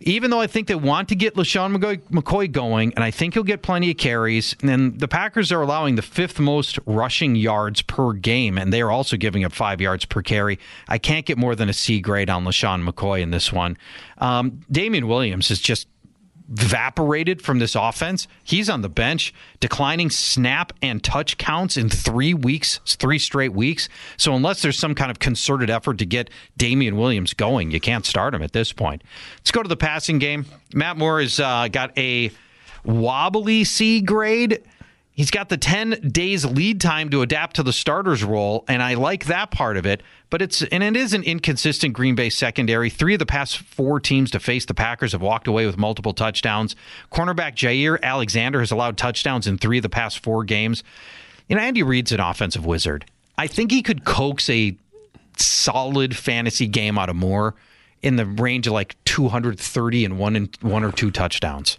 even though I think they want to get LeSean McCoy going, and I think he'll get plenty of carries, and the Packers are allowing the fifth most rushing yards per game, and they are also giving up five yards per carry. I can't get more than a C grade on LeSean McCoy in this one. Um, Damien Williams is just evaporated from this offense. He's on the bench, declining snap and touch counts in three weeks, three straight weeks. So unless there's some kind of concerted effort to get Damien Williams going, you can't start him at this point. Let's go to the passing game. Matt Moore has uh, got a wobbly C grade. He's got the 10 days lead time to adapt to the starter's role, and I like that part of it but it's and it is an inconsistent Green Bay secondary. Three of the past four teams to face the Packers have walked away with multiple touchdowns. Cornerback Jaire Alexander has allowed touchdowns in three of the past four games. You know, Andy Reid's an offensive wizard. I think he could coax a solid fantasy game out of Moore in the range of like 230 and one and one or two touchdowns.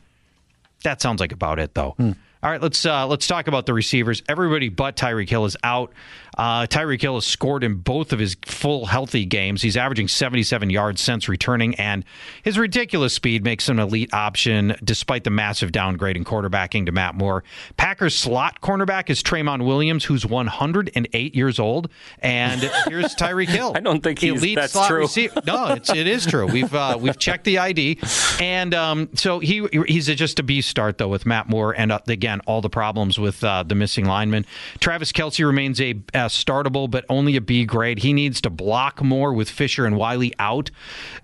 That sounds like about it, though. Hmm. All right, let's uh, let's talk about the receivers. Everybody but Tyreek Hill is out. Uh, Tyreek Hill has scored in both of his full healthy games. He's averaging 77 yards since returning, and his ridiculous speed makes him an elite option despite the massive downgrade in quarterbacking to Matt Moore. Packers slot cornerback is Tramon Williams, who's 108 years old, and here's [LAUGHS] Tyreek Hill. I don't think he's elite that's slot true. Receiver. No, it's, it is true. We've uh, we've checked the ID, and um, so he he's just a B start though with Matt Moore, and uh, again all the problems with uh, the missing lineman. Travis Kelce remains a, a startable, but only a B grade. He needs to block more with Fisher and Wylie out.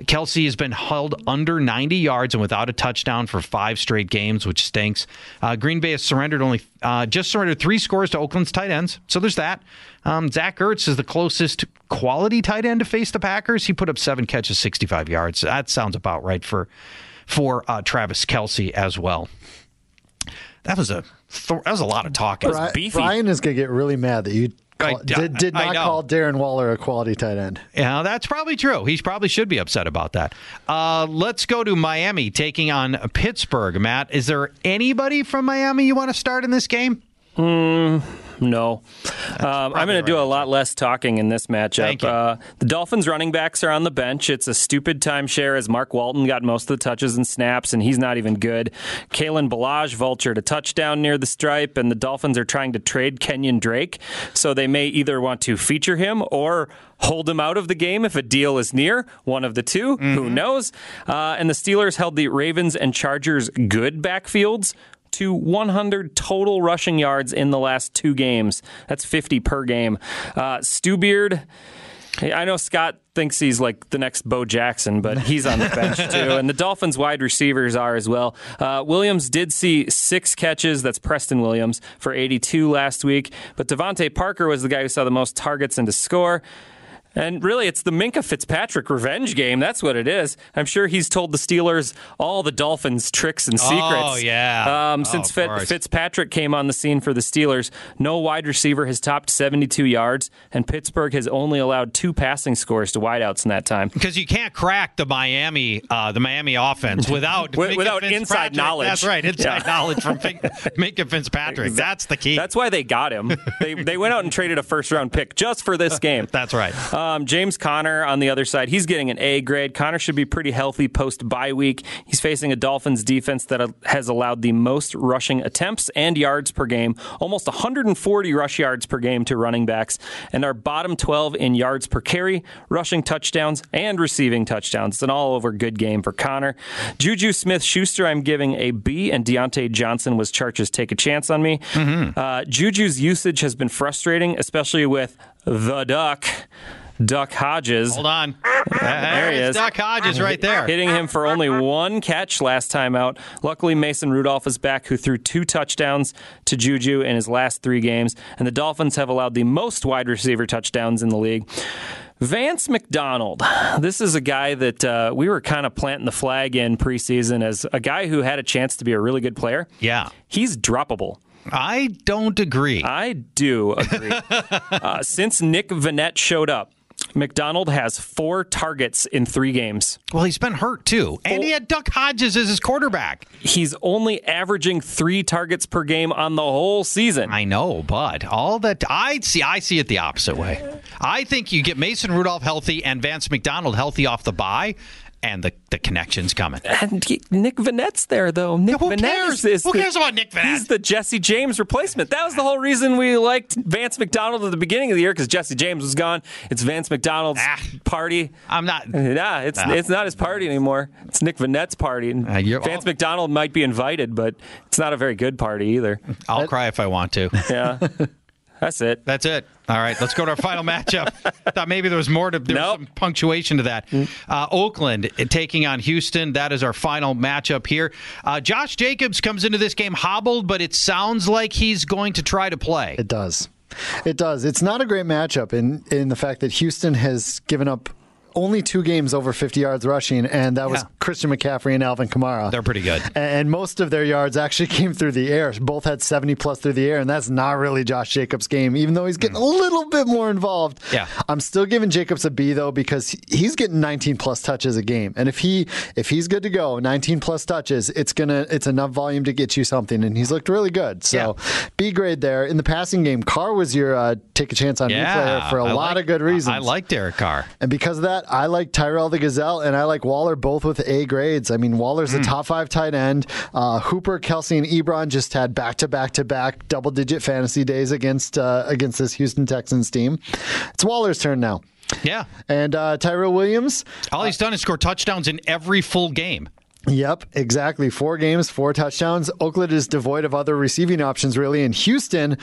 Kelce has been held under 90 yards and without a touchdown for five straight games, which stinks. Uh, Green Bay has surrendered only uh, just surrendered three scores to Oakland's tight ends, so there's that. Um, Zach Ertz is the closest quality tight end to face the Packers. He put up seven catches, 65 yards. That sounds about right for for uh, Travis Kelce as well. That was a that was a lot of talking. Brian, Brian is going to get really mad that you Call, did, did not call Darren Waller a quality tight end. Yeah, that's probably true. He probably should be upset about that. Uh, let's go to Miami taking on Pittsburgh. Matt, is there anybody from Miami you want to start in this game? Mm, no. Um, I'm going to do a lot less talking in this matchup. Uh, the Dolphins running backs are on the bench. It's a stupid timeshare as Mark Walton got most of the touches and snaps, and he's not even good. Kalen Ballage vultured a touchdown near the stripe, and the Dolphins are trying to trade Kenyan Drake, so they may either want to feature him or hold him out of the game if a deal is near. One of the 2 Who knows? Uh, and the Steelers held the Ravens and Chargers good backfields to 100 total rushing yards in the last two games. That's 50 per game. Uh, Stu Beard. I know Scott thinks he's like the next Bo Jackson, but he's on the bench [LAUGHS] too. And the Dolphins wide receivers are as well. Uh, Williams did see six catches. That's Preston Williams for 82 last week. But DeVante Parker was the guy who saw the most targets and to score. And really, it's the Minkah Fitzpatrick revenge game. That's what it is. I'm sure he's told the Steelers all the Dolphins' tricks and secrets. Oh, yeah. Um, Oh, since Fit- Fitzpatrick came on the scene for the Steelers, no wide receiver has topped 72 yards, and Pittsburgh has only allowed two passing scores to wideouts in that time. Because you can't crack the Miami, uh, the Miami offense without [LAUGHS] Wi- without inside knowledge. That's right, inside Yeah. knowledge from [LAUGHS] Minkah Fitzpatrick. That's the key. That's why they got him. they they went out and traded a first round pick just for this [LAUGHS] game. That's right. Um, Um, James Conner on the other side, he's getting an A grade. Conner should be pretty healthy post bye week. He's facing a Dolphins defense that uh, has allowed the most rushing attempts and yards per game, almost 140 rush yards per game to running backs, and are bottom 12 in yards per carry, rushing touchdowns, and receiving touchdowns. It's an all over good game for Conner. Juju Smith Schuster, I'm giving a B, and Diontae Johnson was Chargers take a chance on me. Mm-hmm. Uh, Juju's usage has been frustrating, especially with the Duck. Duck Hodges. Hold on. [LAUGHS] There he is. Duck Hodges right there. Hitting him for only one catch last time out. Luckily, Mason Rudolph is back, who threw two touchdowns to Juju in his last three games. And the Dolphins have allowed the most wide receiver touchdowns in the league. Vance McDonald. This is a guy that uh, we were kind of planting the flag in preseason as a guy who had a chance to be a really good player. Yeah. He's droppable. I don't agree. I do agree. [LAUGHS] uh, since Nick Vannett showed up, McDonald has four targets in three games. Well, he's been hurt too. And he had Duck Hodges as his quarterback. He's only averaging three targets per game on the whole season. I know, but all that I see, I see it the opposite way. I think you get Mason Rudolph healthy and Vance McDonald healthy off the bye, and the, the connection's coming. And Nick Vannett's there, though. Nick who Vannett cares? is, is Who the- cares about Nick Vannett? He's the Jesse James replacement. That was the whole reason we liked Vance McDonald at the beginning of the year because Jesse James was gone. It's Vance McDonald's Ah. party. I'm not. Yeah, it's Ah. it's not his party anymore. It's Nick Vannett's party. And Uh, Vance all- McDonald might be invited, but it's not a very good party either. I'll cry if I want to. Yeah, [LAUGHS] that's it. That's it. All right, let's go to our final matchup. [LAUGHS] Thought maybe there was more to there was Nope. some punctuation to that. Uh, Oakland taking on Houston. That is our final matchup here. Uh, Josh Jacobs comes into this game hobbled, but it sounds like he's going to try to play. It does. It does. It's not a great matchup in in the fact that Houston has given up only two games over 50 yards rushing, and that was Yeah. Christian McCaffrey and Alvin Kamara. They're pretty good. And most of their yards actually [LAUGHS] came through the air. Both had 70 plus through the air, and that's not really Josh Jacobs' game, even though he's getting a little bit more involved. Yeah. I'm still giving Jacobs a B though because he's getting 19 plus touches a game, and if he if he's good to go, 19 plus touches, it's gonna it's enough volume to get you something, and he's looked really good. So B grade there in the passing game. Carr was your uh, take a chance on me player for a I lot like- of good reasons. I like Derek Carr. And because of that, I like Tyrell the Gazelle and I like Waller both with A grades. I mean, Waller's a top five tight end. Uh, Hooper, Kelce, and Ebron just had back to back to back double digit fantasy days against uh, against this Houston Texans team. It's Waller's turn now. Yeah. And uh, Tyrell Williams, All he's done is score touchdowns in every full game. Yep, exactly. Four games, four touchdowns. Oakland is devoid of other receiving options, really, and Houston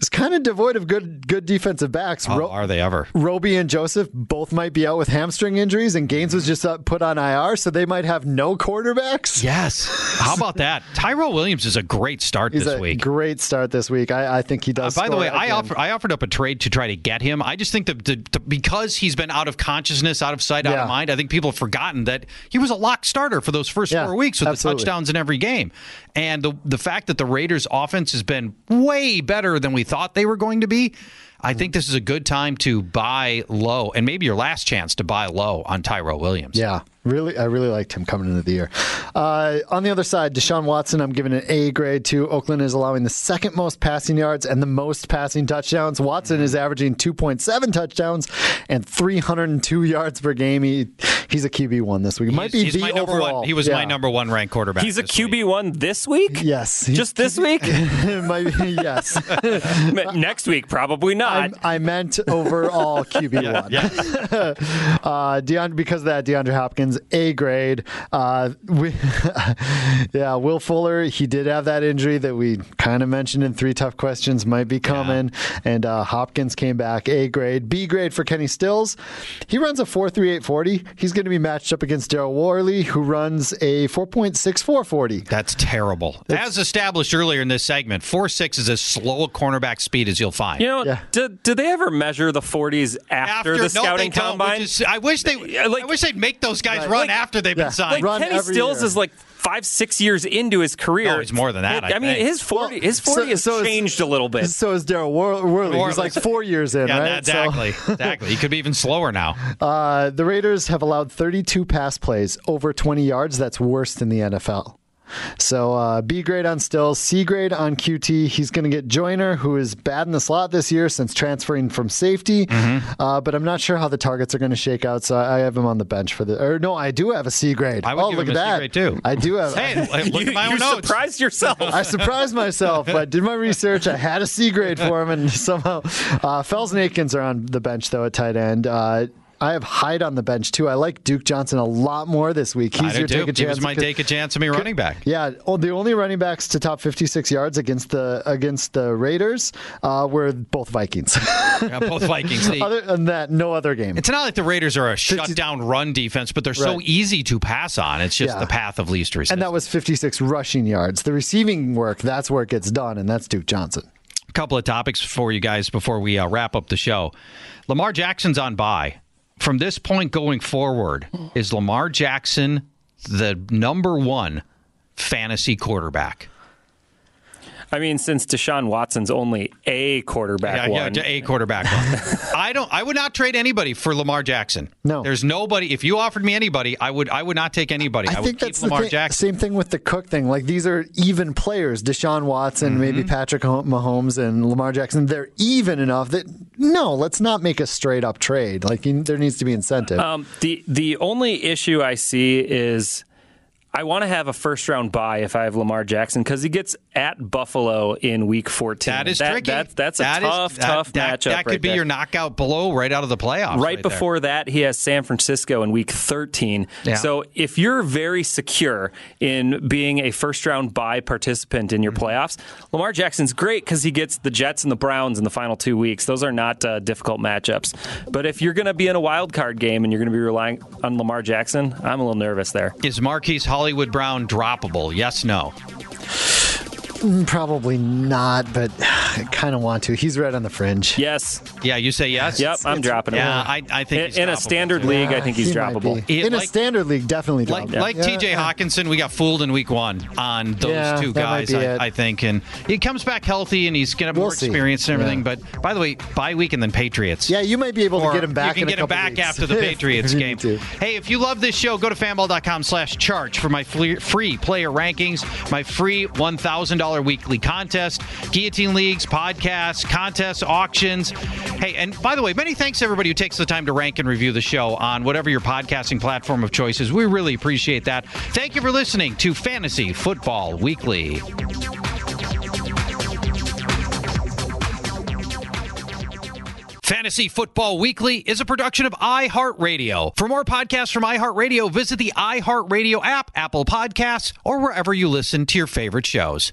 is kind of devoid of good good defensive backs. Oh, Ro- are they ever? Roby and Joseph both might be out with hamstring injuries, and Gaines was just uh, put on IR, so they might have no quarterbacks. Yes. How about that? Tyrell Williams is a great start He's this a week. great start this week. I, I think he Uh, does. by the way, I offer, I offered up a trade to try to get him. I just think that the, the, because he's been out of consciousness, out of sight, out Yeah. of mind, I think people have forgotten that he was a lock starter for those first Yeah, four weeks with absolutely. the touchdowns in every game. And the the fact that the Raiders' offense has been way better than we thought they were going to be. I think this is a good time to buy low, and maybe your last chance to buy low on Tyrell Williams. Yeah, really, I really liked him coming into the year. Uh, on the other side, Deshaun Watson, I'm giving an A grade to. Oakland is allowing the second most passing yards and the most passing touchdowns. Watson is averaging 2.7 touchdowns and 302 yards per game. He, he's a QB one this week. It might be He's the my number overall. one. He was Yeah. my number one ranked quarterback. He's a this week. QB one this week. Yes, Just this week. It [LAUGHS] might be, yes. [LAUGHS] Next week, probably not. I, I meant overall QB one. [LAUGHS] uh, Deandre, because of that, DeAndre Hopkins, A grade. Uh, we, [LAUGHS] yeah, Will Fuller, he did have that injury that we kind of mentioned in three tough questions might be coming, and uh, Hopkins came back, A grade. B grade for Kenny Stills. He runs a four three eight forty. He's going to be matched up against Daryl Worley, who runs a four point six four forty. That's terrible. As established earlier in this segment, four six is as slow a cornerback speed as you'll find. You know, did, did they ever measure the 40s after, the no, scouting they combine? is- I wish they. I wish they'd make those guys run Like- after they've been signed. Like Kenny Stills is like five, six years into his career. No, he's more than that, I mean, think. his forty, his forty has so changed a little bit. So is Daryl Wor- Worley. He's like four years in, [LAUGHS] yeah, right? So- exactly, [LAUGHS] exactly. He could be even slower now. Uh, the Raiders have allowed 32 pass plays over 20 yards. That's worse than the NFL. So uh, B grade on Stills, C grade on QT. He's going to get Joyner, who is bad in the slot this year since transferring from safety. Mm-hmm. Uh, but I'm not sure how the targets are going to shake out. So I have him on the bench for the. Or no, I do have a C grade. I would oh, give look him at a C that. grade, too. I do have. Hey, [LAUGHS] look at my own notes. surprised yourself. I surprised myself. I did my research. I had a C grade for him, and [LAUGHS] somehow uh, Fells and Akins are on the bench though at tight end. Uh, I have Hyde on the bench too. I like Duke Johnson a lot more this week. He's I your take a He chance. was my take a chance of me running back. Yeah, oh, the only running backs to top 56 yards against the against the Raiders uh, were both Vikings. [LAUGHS] Yeah, both Vikings. [LAUGHS] Other than that, no other game. It's not like the Raiders are a shutdown run defense, but they're so easy to pass on. It's just Yeah. the path of least resistance. and that was 56 rushing yards. The receiving work, that's where it gets done, and that's Duke Johnson. A couple of topics for you guys before we uh, wrap up the show. Lamar Jackson's on bye. From this point going forward, is Lamar Jackson the number one fantasy quarterback? I mean, since Deshaun Watson's only a quarterback yeah, one, yeah, a quarterback one. [LAUGHS] I don't. I would not trade anybody for Lamar Jackson. No, there's nobody. If you offered me anybody, I would. I would not take anybody. I, I would think keep that's Lamar thing, Jackson. same thing with the Cook thing. Like these are even players. Deshaun Watson, Mm-hmm. maybe Patrick Mahomes, and Lamar Jackson. They're even enough that no, let's not make a straight up trade. Like you, there needs to be incentive. Um, the the only issue I see is I want to have a first round bye if I have Lamar Jackson because he gets at Buffalo in Week 14. That is That- tricky. that- that's a That is- tough, that- tough matchup. That could right be there. your knockout blow right out of the playoffs. Right, there. before that, he has San Francisco in week 13. Yeah. So if you're very secure in being a first round bye participant in your Mm-hmm. playoffs, Lamar Jackson's great because he gets the Jets and the Browns in the final two weeks. Those are not uh, difficult matchups. But if you're going to be in a wild card game and you're going to be relying on Lamar Jackson, I'm a little nervous there. Is Marquise Hollywood Brown droppable? Yes, no. Mm, Probably not, but [SIGHS] I kind of want to. He's right on the fringe. Yes. Yeah, you say yes. Yep, I'm dropping him. Yeah, I, I think In- he's in a standard too. league, I think he's He droppable. It- in a standard league, definitely Like, droppable. like Yeah. TJ Hockenson, we got fooled in week one on those Yeah, two guys, I. I think. And he comes back healthy and he's going to have We'll more see. experience and everything. Yeah. But by the way, bye week and then Patriots. Yeah, you might be able Or to get him back. You in can a get him back weeks. after the [LAUGHS] Patriots game. Hey, if you love this show, go to fanball.com slash charge for my free, free player rankings, my free $1,000 weekly contest, guillotine leagues, podcasts, contests, auctions. Hey, and by the way, many thanks to everybody who takes the time to rank and review the show on whatever your podcasting platform of choice is. We really appreciate that. Thank you for listening to Fantasy Football Weekly. Fantasy Football Weekly is a production of iHeartRadio. For more podcasts from iHeartRadio, visit the iHeartRadio app, Apple Podcasts, or wherever you listen to your favorite shows.